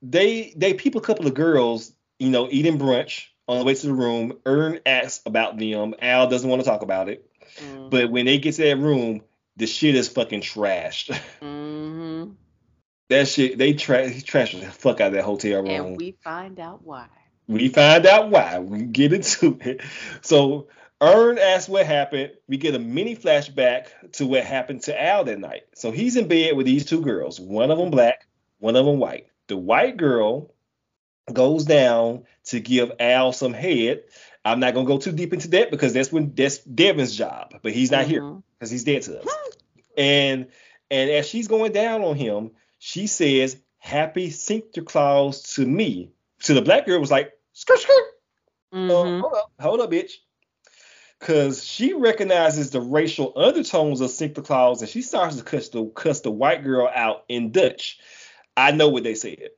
They they peep a couple of girls, you know, eating brunch on the way to the room. Earn asks about them. Al doesn't want to talk about it. Mm-hmm. But when they get to that room, the shit is fucking trashed. *laughs* Mm-hmm. that shit, they tra- trashed the fuck out of that hotel room. And we find out why. We find out why. We get into it. So Earn asks what happened. We get a mini flashback to what happened to Al that night. So he's in bed with these two girls, one of them black, one of them white. The white girl goes down to give Al some head. I'm not gonna go too deep into that because that's when that's Devin's job, but he's not here because he's dead to us. *gasps* *laughs* And and as she's going down on him, she says, "Happy Sinterklaas to me." To the black girl was like, "Skirt, skirt." Mm-hmm. Uh, hold up, hold up, bitch. Cause she recognizes the racial undertones of Sinterklaas and she starts to cuss the cuss the white girl out in Dutch. I know what they said.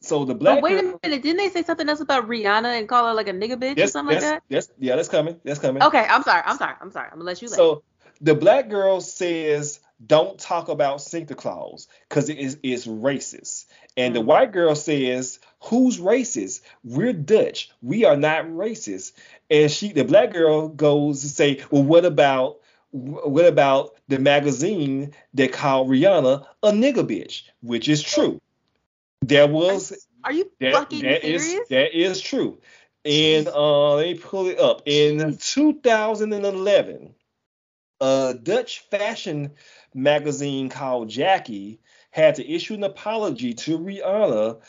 So the black But wait girl, a minute, didn't they say something else about Rihanna and call her like a nigga bitch or something like that? that's yeah, that's coming. That's coming. Okay, I'm sorry, I'm sorry, I'm sorry. I'm gonna let you. So the black girl says, "Don't talk about Santa Claus because it is it's racist." And the white girl says, "Who's racist? We're Dutch. We are not racist." And she, the black girl, goes to say, "Well, what about?" What about the magazine that called Rihanna a nigga bitch, which is true. There was Are you that, fucking that is- serious? that is true. And uh, let me pull it up. In 2011, a Dutch fashion magazine called Jackie had to issue an apology to Rihanna.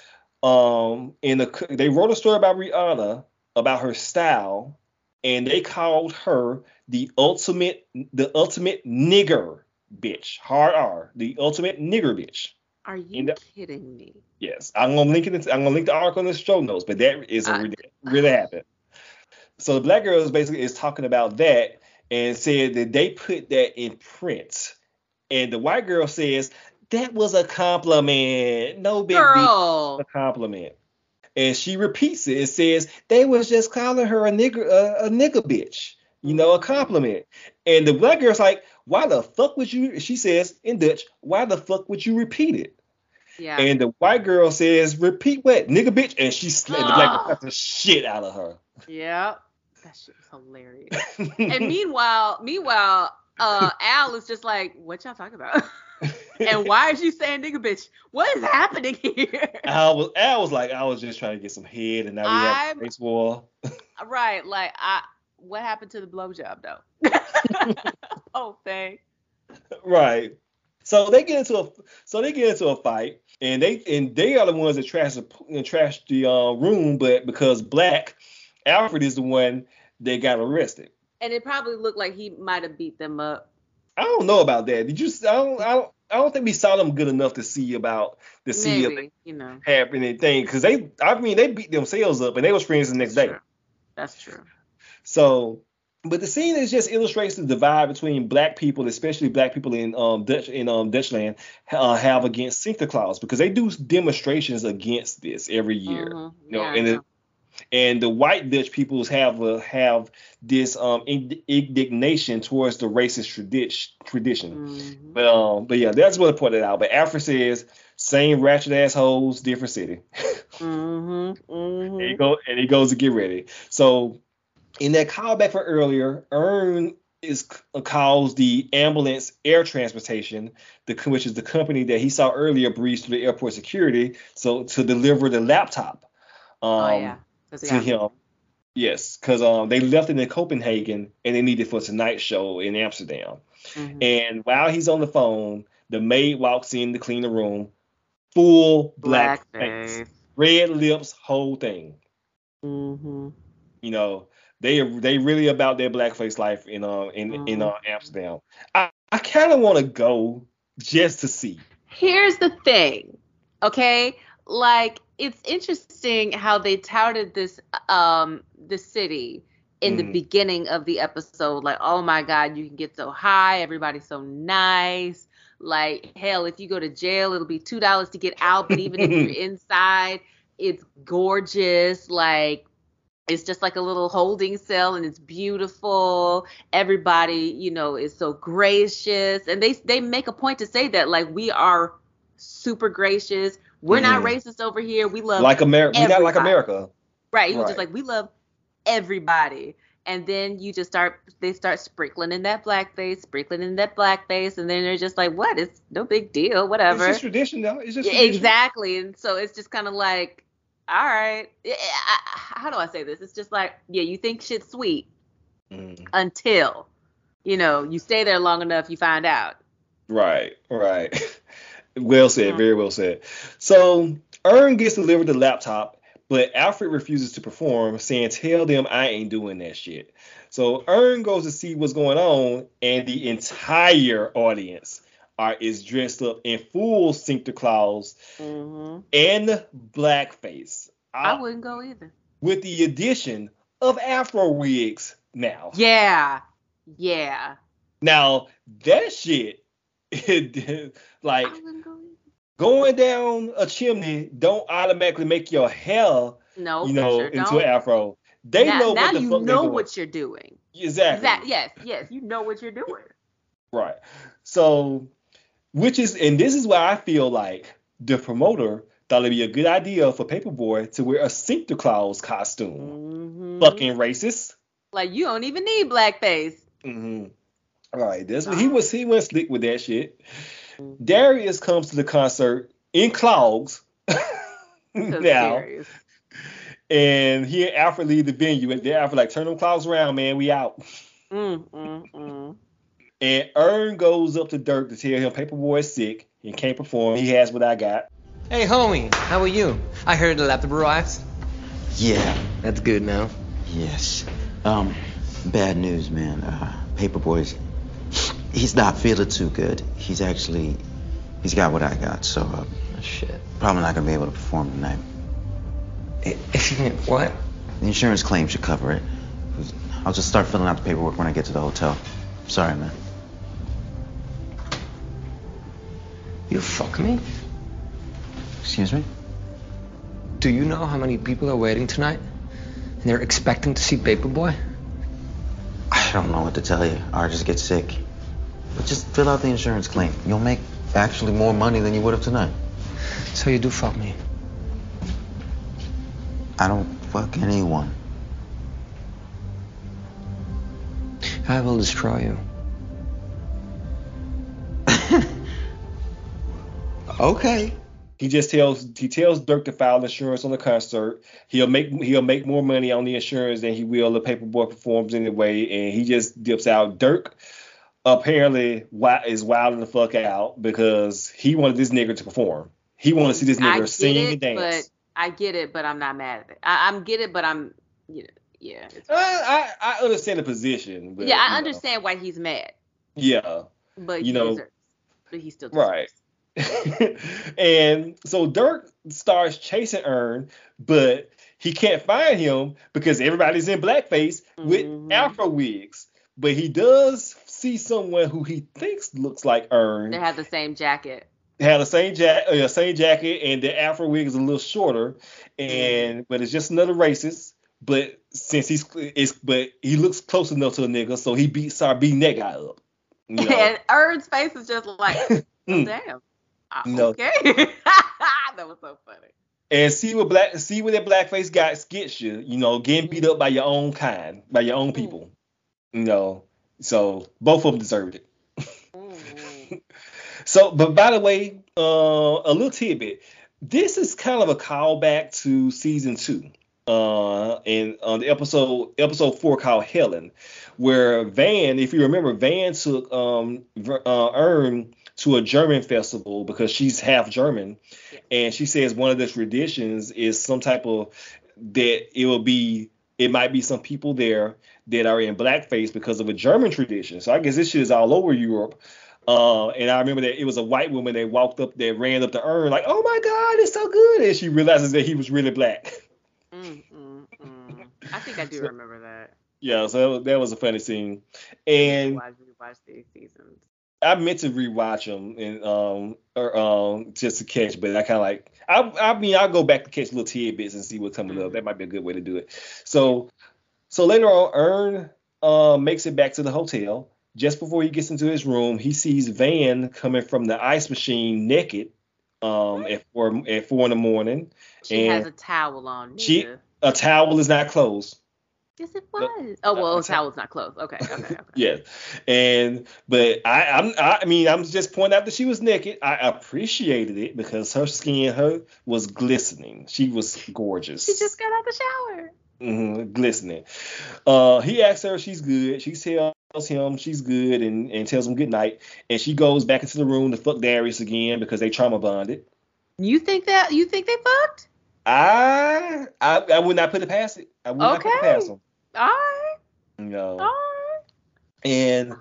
Um, in a, they wrote a story about Rihanna about her style, and they called her the ultimate, the ultimate nigger bitch. Hard R, the ultimate nigger bitch. Are you the- kidding me? Yes, I'm gonna link it. in- I'm gonna link the article in the show notes, but that is a Uh, really, really happened. So the black girl is basically is talking about that and said that they put that in print, and the white girl says that was a compliment. No big deal, a compliment. And she repeats it and says they was just calling her a nigger, a, a nigger bitch, you know, a compliment. And the black girl's like, why the fuck would you? She says in Dutch, why the fuck would you repeat it? Yeah. And the white girl says, "Repeat what, nigga, bitch," and she slapped the black girl *gasps* the shit out of her. Yeah. That shit was hilarious. *laughs* and meanwhile, meanwhile, uh, Al is just like, what y'all talking about? *laughs* and why is you saying nigga bitch? What is happening here? Al was, Al was like, "I was just trying to get some head, and now we have I'm- a race war." right, like I what happened to the blowjob though? *laughs* oh thing. right. So they get into a so they get into a fight, and they and they are the ones that trash the trash the uh, room, but because Black Alfred is the one that got arrested. And it probably looked like he might have beat them up. I don't know about that. Did you? I don't. I don't. I don't think we saw them good enough to see about the see if Maybe, they you know. have anything because they. I mean, they beat themselves up and they was friends the next day. That's true. So, but the scene is just illustrates the divide between black people, especially black people in um Dutch in um Dutchland, uh, have against Santa Claus because they do demonstrations against this every year. You know, Yeah, and and the white Dutch peoples have uh, have this um indignation towards the racist tradi- tradition. But um, but yeah, that's what I pointed out. But Alfred says, same ratchet assholes, different city. *laughs* Mm-hmm. And he go and he goes to get ready. So in that callback for earlier, Earn is calls the ambulance air transportation, the which is the company that he saw earlier breeze through the airport security, so to deliver the laptop. Um, oh yeah. To him. Yes, because um they left it in Copenhagen and they needed for tonight's show in Amsterdam. Mhm. And while he's on the phone, the maid walks in to clean the room, full black, face, red lips, whole thing. Mm-hmm. You know, they they really about their blackface life in uh in in uh, Amsterdam. I, I kind of want to go just to see. Here's the thing, okay? Like it's interesting how they touted this um the city in the Mhm. beginning of the episode like oh my god you can get so high everybody's so nice. Like hell if you go to jail it'll be two dollars to get out but even if you're *laughs* inside it's gorgeous. Like it's just like a little holding cell and it's beautiful. Everybody you know is so gracious. And they they make a point to say that like we are super gracious we're not Mhm. racist over here we love Like America, we're not like. America. right he was Right. just like we love everybody and then you just start they start sprinkling in that blackface sprinkling in that blackface and then they're just like what it's no big deal whatever." It's just tradition, though. It's just tradition. exactly. And so it's just kind of like, all right, I- how do I say this? It's just like, yeah, you think shit's sweet Mm. until, you know, you stay there long enough, you find out. Right, right. *laughs* well said, very well said. So Earn gets delivered the laptop, but Alfred refuses to perform, saying, Tell them I ain't doing that shit. So Earn goes to see what's going on, and the entire audience are is dressed up in full Sinterklaas Mm-hmm. and blackface. I wouldn't go either. With the addition of Afro wigs now. Yeah, yeah. Now that shit, *laughs* like going down a chimney, don't automatically make your hair, No, you know, sure into an afro. They now, know now what the you fuck know what you're doing. Exactly. Exact- yes, yes, you know what you're doing. Right. So, which is, and this is why I feel like the promoter thought it'd be a good idea for Paperboy to wear a Sinterklaas costume. Mm-hmm. Fucking racist. Like you don't even need blackface. Mm-hmm. All right, that's what he was. He went slick with that shit. Darius comes to the concert in clogs *laughs* now, serious. and he and Alfred leave the venue, and then Alfred like turn them clogs around, man, we out. Mm, mm, mm. And Earn goes up to Dirk to tell him Paperboy is sick and can't perform. He has what I got. Hey, homie, how are you? I heard the laptop arrived. Yeah. That's good now. Yes. Um, bad news, man. Uh, Paperboy's, he's not feeling too good. He's actually, he's got what I got, so uh, shit. Probably not gonna be able to perform tonight. what? The insurance claim should cover it. I'll just start filling out the paperwork when I get to the hotel. Sorry, man. You fuck me? Excuse me? Do you know how many people are waiting tonight? And they're expecting to see Paperboy? I don't know what to tell you. Or just get sick. But just fill out the insurance claim. You'll make actually more money than you would have tonight. So you do fuck me? I don't fuck anyone. I will destroy you. *laughs* Okay. He just tells he tells Dirk to file insurance on the concert. He'll make he'll make more money on the insurance than he will the paperboy performs anyway, and he just dips out. Dirk apparently is wilding the fuck out because he wanted this nigga to perform. He wanted to see this nigga sing it, and dance. but I get it, but I'm not mad at it. I, I'm get it, but I'm you know yeah. I, I I understand the position, but yeah, I know, understand why he's mad, Yeah, but You he know, deserves, but he still deserves. right. *laughs* and so Dirk starts chasing Earn, but he can't find him because everybody's in blackface with Mm-hmm. afro wigs. But he does see someone who he thinks looks like Earn. They have the same jacket. had the same jack, uh, same jacket, and the afro wig is a little shorter, and but it's just another racist. But since he's it's but he looks close enough to a nigga, so he beat start beating that guy up. You know? And Earn's face is just like, *laughs* oh, Mm. damn. Uh, No. Okay. *laughs* that was so funny. and see what black see what that blackface guy gets you. You know, getting beat up by your own kind, by your own people. You know, so both of them deserved it. *laughs* so, but by the way, uh, a little tidbit. This is kind of a callback to season two. Uh, and on the episode episode four called Helen, where Van, if you remember, Van took um uh, Earn to a German festival because she's half German, and she says one of the traditions is some type of that it will be it might be some people there that are in blackface because of a German tradition. So I guess this shit is all over Europe. Uh, and I remember that it was a white woman that walked up, that ran up to Earn like, "Oh my God, it's so good!" And she realizes that he was really black. Mm, mm, mm. I think I do remember that. yeah, so that was, that was a funny scene. And Watch, watch these seasons. I meant to rewatch them and um or um just to catch, but I kind of like I I mean I'll go back to catch little tidbits and see what's coming up. That might be a good way to do it. So so later on, Earn uh, makes it back to the hotel. Just before he gets into his room, he sees Van coming from the ice machine naked um at four at four in the morning. She and has a towel on. she a towel is not closed. Yes, it was. Oh well, a towel's not closed. Okay, okay, okay. *laughs* Yes, and but I I'm I mean I'm just pointing out that she was naked. I appreciated it because her skin her was glistening. She was gorgeous. She just got out of the shower. Hmm glistening. Uh, he asks her if she's good. She tells him she's good and, and tells him good night. And she goes back into the room to fuck Darius again because they trauma bonded. You think that? You think they fucked? I I, I would not put it past it. I would not put it Okay. past them. All right. No. All right. and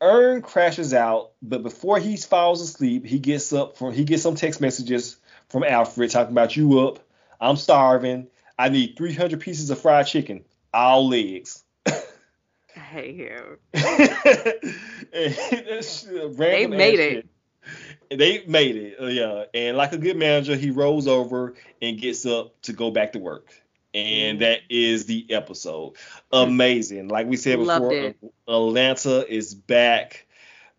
Earn crashes out, but before he falls asleep, he gets up from he gets some text messages from Alfred talking about you up. I'm starving. I need 300 pieces of fried chicken, all legs. I hate him. *laughs* they made it. They made it, uh, yeah. And like a good manager, he rolls over and gets up to go back to work. And that is the episode. Amazing. Like we said before. Atlanta is back.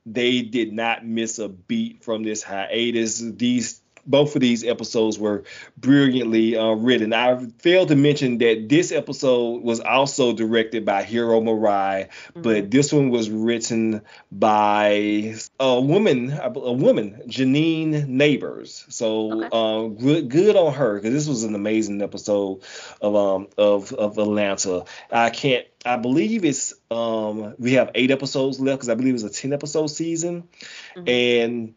They did not miss a beat from this hiatus. These both of these episodes were brilliantly uh, written. I failed to mention that this episode was also directed by Hiro Murai, but this one was written by a woman, a woman, Janine Nabers. So uh, good, good on her because this was an amazing episode of um of of Atlanta. I can't. I believe it's um we have eight episodes left because I believe it's a ten episode season, and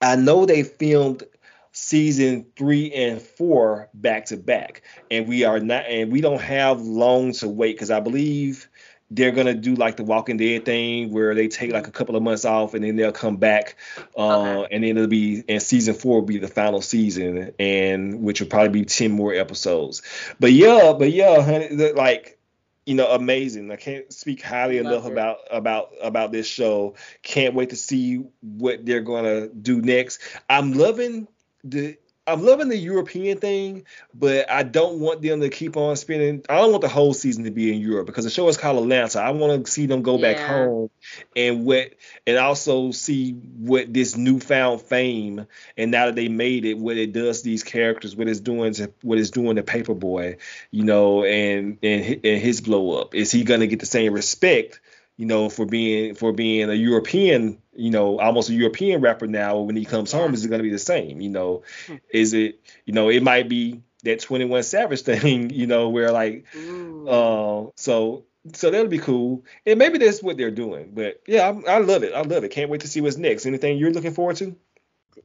I know they filmed season three and four back to back. And we are not and we don't have long to wait because i believe they're gonna do like the walking dead thing where they take like a couple of months off and then they'll come back uh and then it'll be and season four will be the final season and which will probably be 10 more episodes. But yeah but yeah honey, like you know amazing. I can't speak highly enough it. about about about this show. Can't wait to see what they're gonna do next. I'm loving the I'm loving the European thing, but I don't want them to keep on spending. I don't want the whole season to be in Europe because the show is called Atlanta. I want to see them go back home and what, and also see what this newfound fame and now that they made it, what it does to these characters, what it's doing to what it's doing to Paperboy, you know, and and and his blow up. Is he gonna get the same respect? you know, for being for being a European, you know, almost a European rapper now. When he comes home, is it going to be the same? You know, is it, you know, it might be that 21 Savage *laughs* thing, you know, where like, uh, so So that'll be cool, and maybe that's what they're doing. But yeah, I, I love it. I love it. Can't wait to see what's next. Anything you're looking forward to?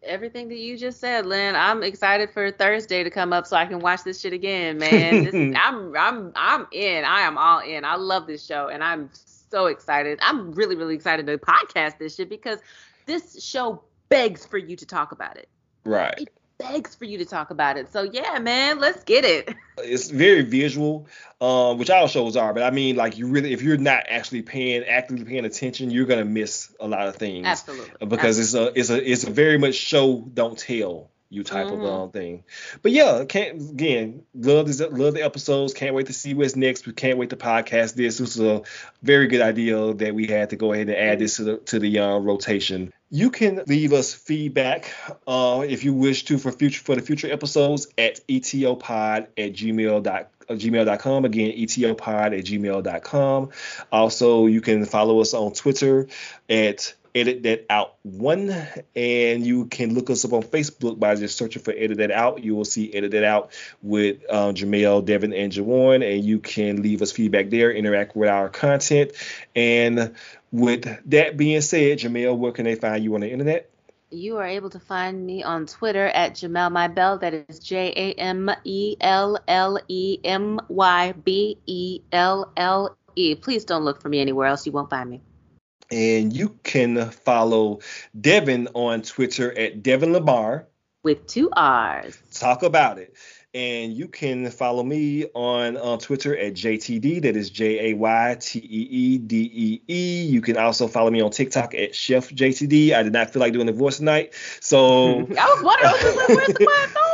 Everything that you just said, Lynn. I'm excited for Thursday to come up so I can watch this shit again, man. This *laughs* I'm I'm I'm in. I am all in. I love this show, and I'm so excited. I'm really really excited to podcast this shit because this show begs for you to talk about it. Right. It begs for you to talk about it. So yeah, man, let's get it. *laughs* It's very visual, um, which all shows are. But I mean, like you really, if you're not actually paying, actively paying attention, you're gonna miss a lot of things. Absolutely. Because Absolutely. it's a, it's a, it's a very much show don't tell you type Mhm. of um, thing. But yeah, can't again love this, love the episodes. Can't wait to see what's next. We can't wait to podcast this. This was a very good idea that we had to go ahead and add this to the to the uh, rotation. You can leave us feedback uh, if you wish to for future for the future episodes at etopod at gmail uh, gmail.com again etopod at gmail.com also you can follow us on twitter at edit that out one and you can look us up on facebook by just searching for edit that out you will see edit that out with uh, jamel devin and jawan and you can leave us feedback there interact with our content and with that being said jamel where can they find you on the internet You are able to find me on Twitter at Jamel My Bell. That is J A M E L L E M Y B E L L E. Please don't look for me anywhere else. You won't find me. And you can follow devin on twitter at devin lamar with two r's. Talk about it and you can follow me on on Twitter at JTD. That is J A Y T E E D E E. You can also follow me on TikTok at Chef JTD. I did not feel like doing the voice tonight, so *laughs* I was wondering I was like, where's the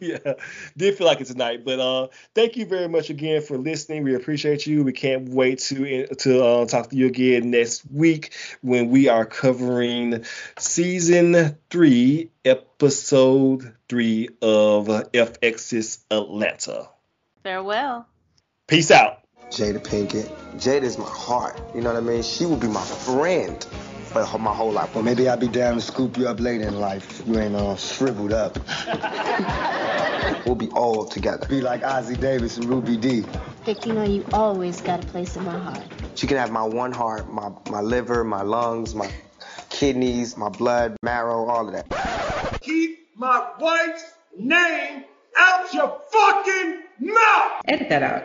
yeah, did feel like it tonight. But uh, thank you very much again for listening. We appreciate you. We can't wait to to uh, talk to you again next week when we are covering season three, episode three of FX's Atlanta. Farewell. Peace out. Jada Pinkett. Jada is my heart. You know what I mean? She will be my friend for my whole life. Well, maybe I'll be down to scoop you up later in life. You ain't all shriveled up. *laughs* We'll be all together. Be like Ossie Davis and Ruby Dee. Vic, you know you always got a place in my heart. She can have my one heart, my, my liver, my lungs, my kidneys, my blood, marrow, all of that. Keep my wife's name out your fucking mouth! Edit that out.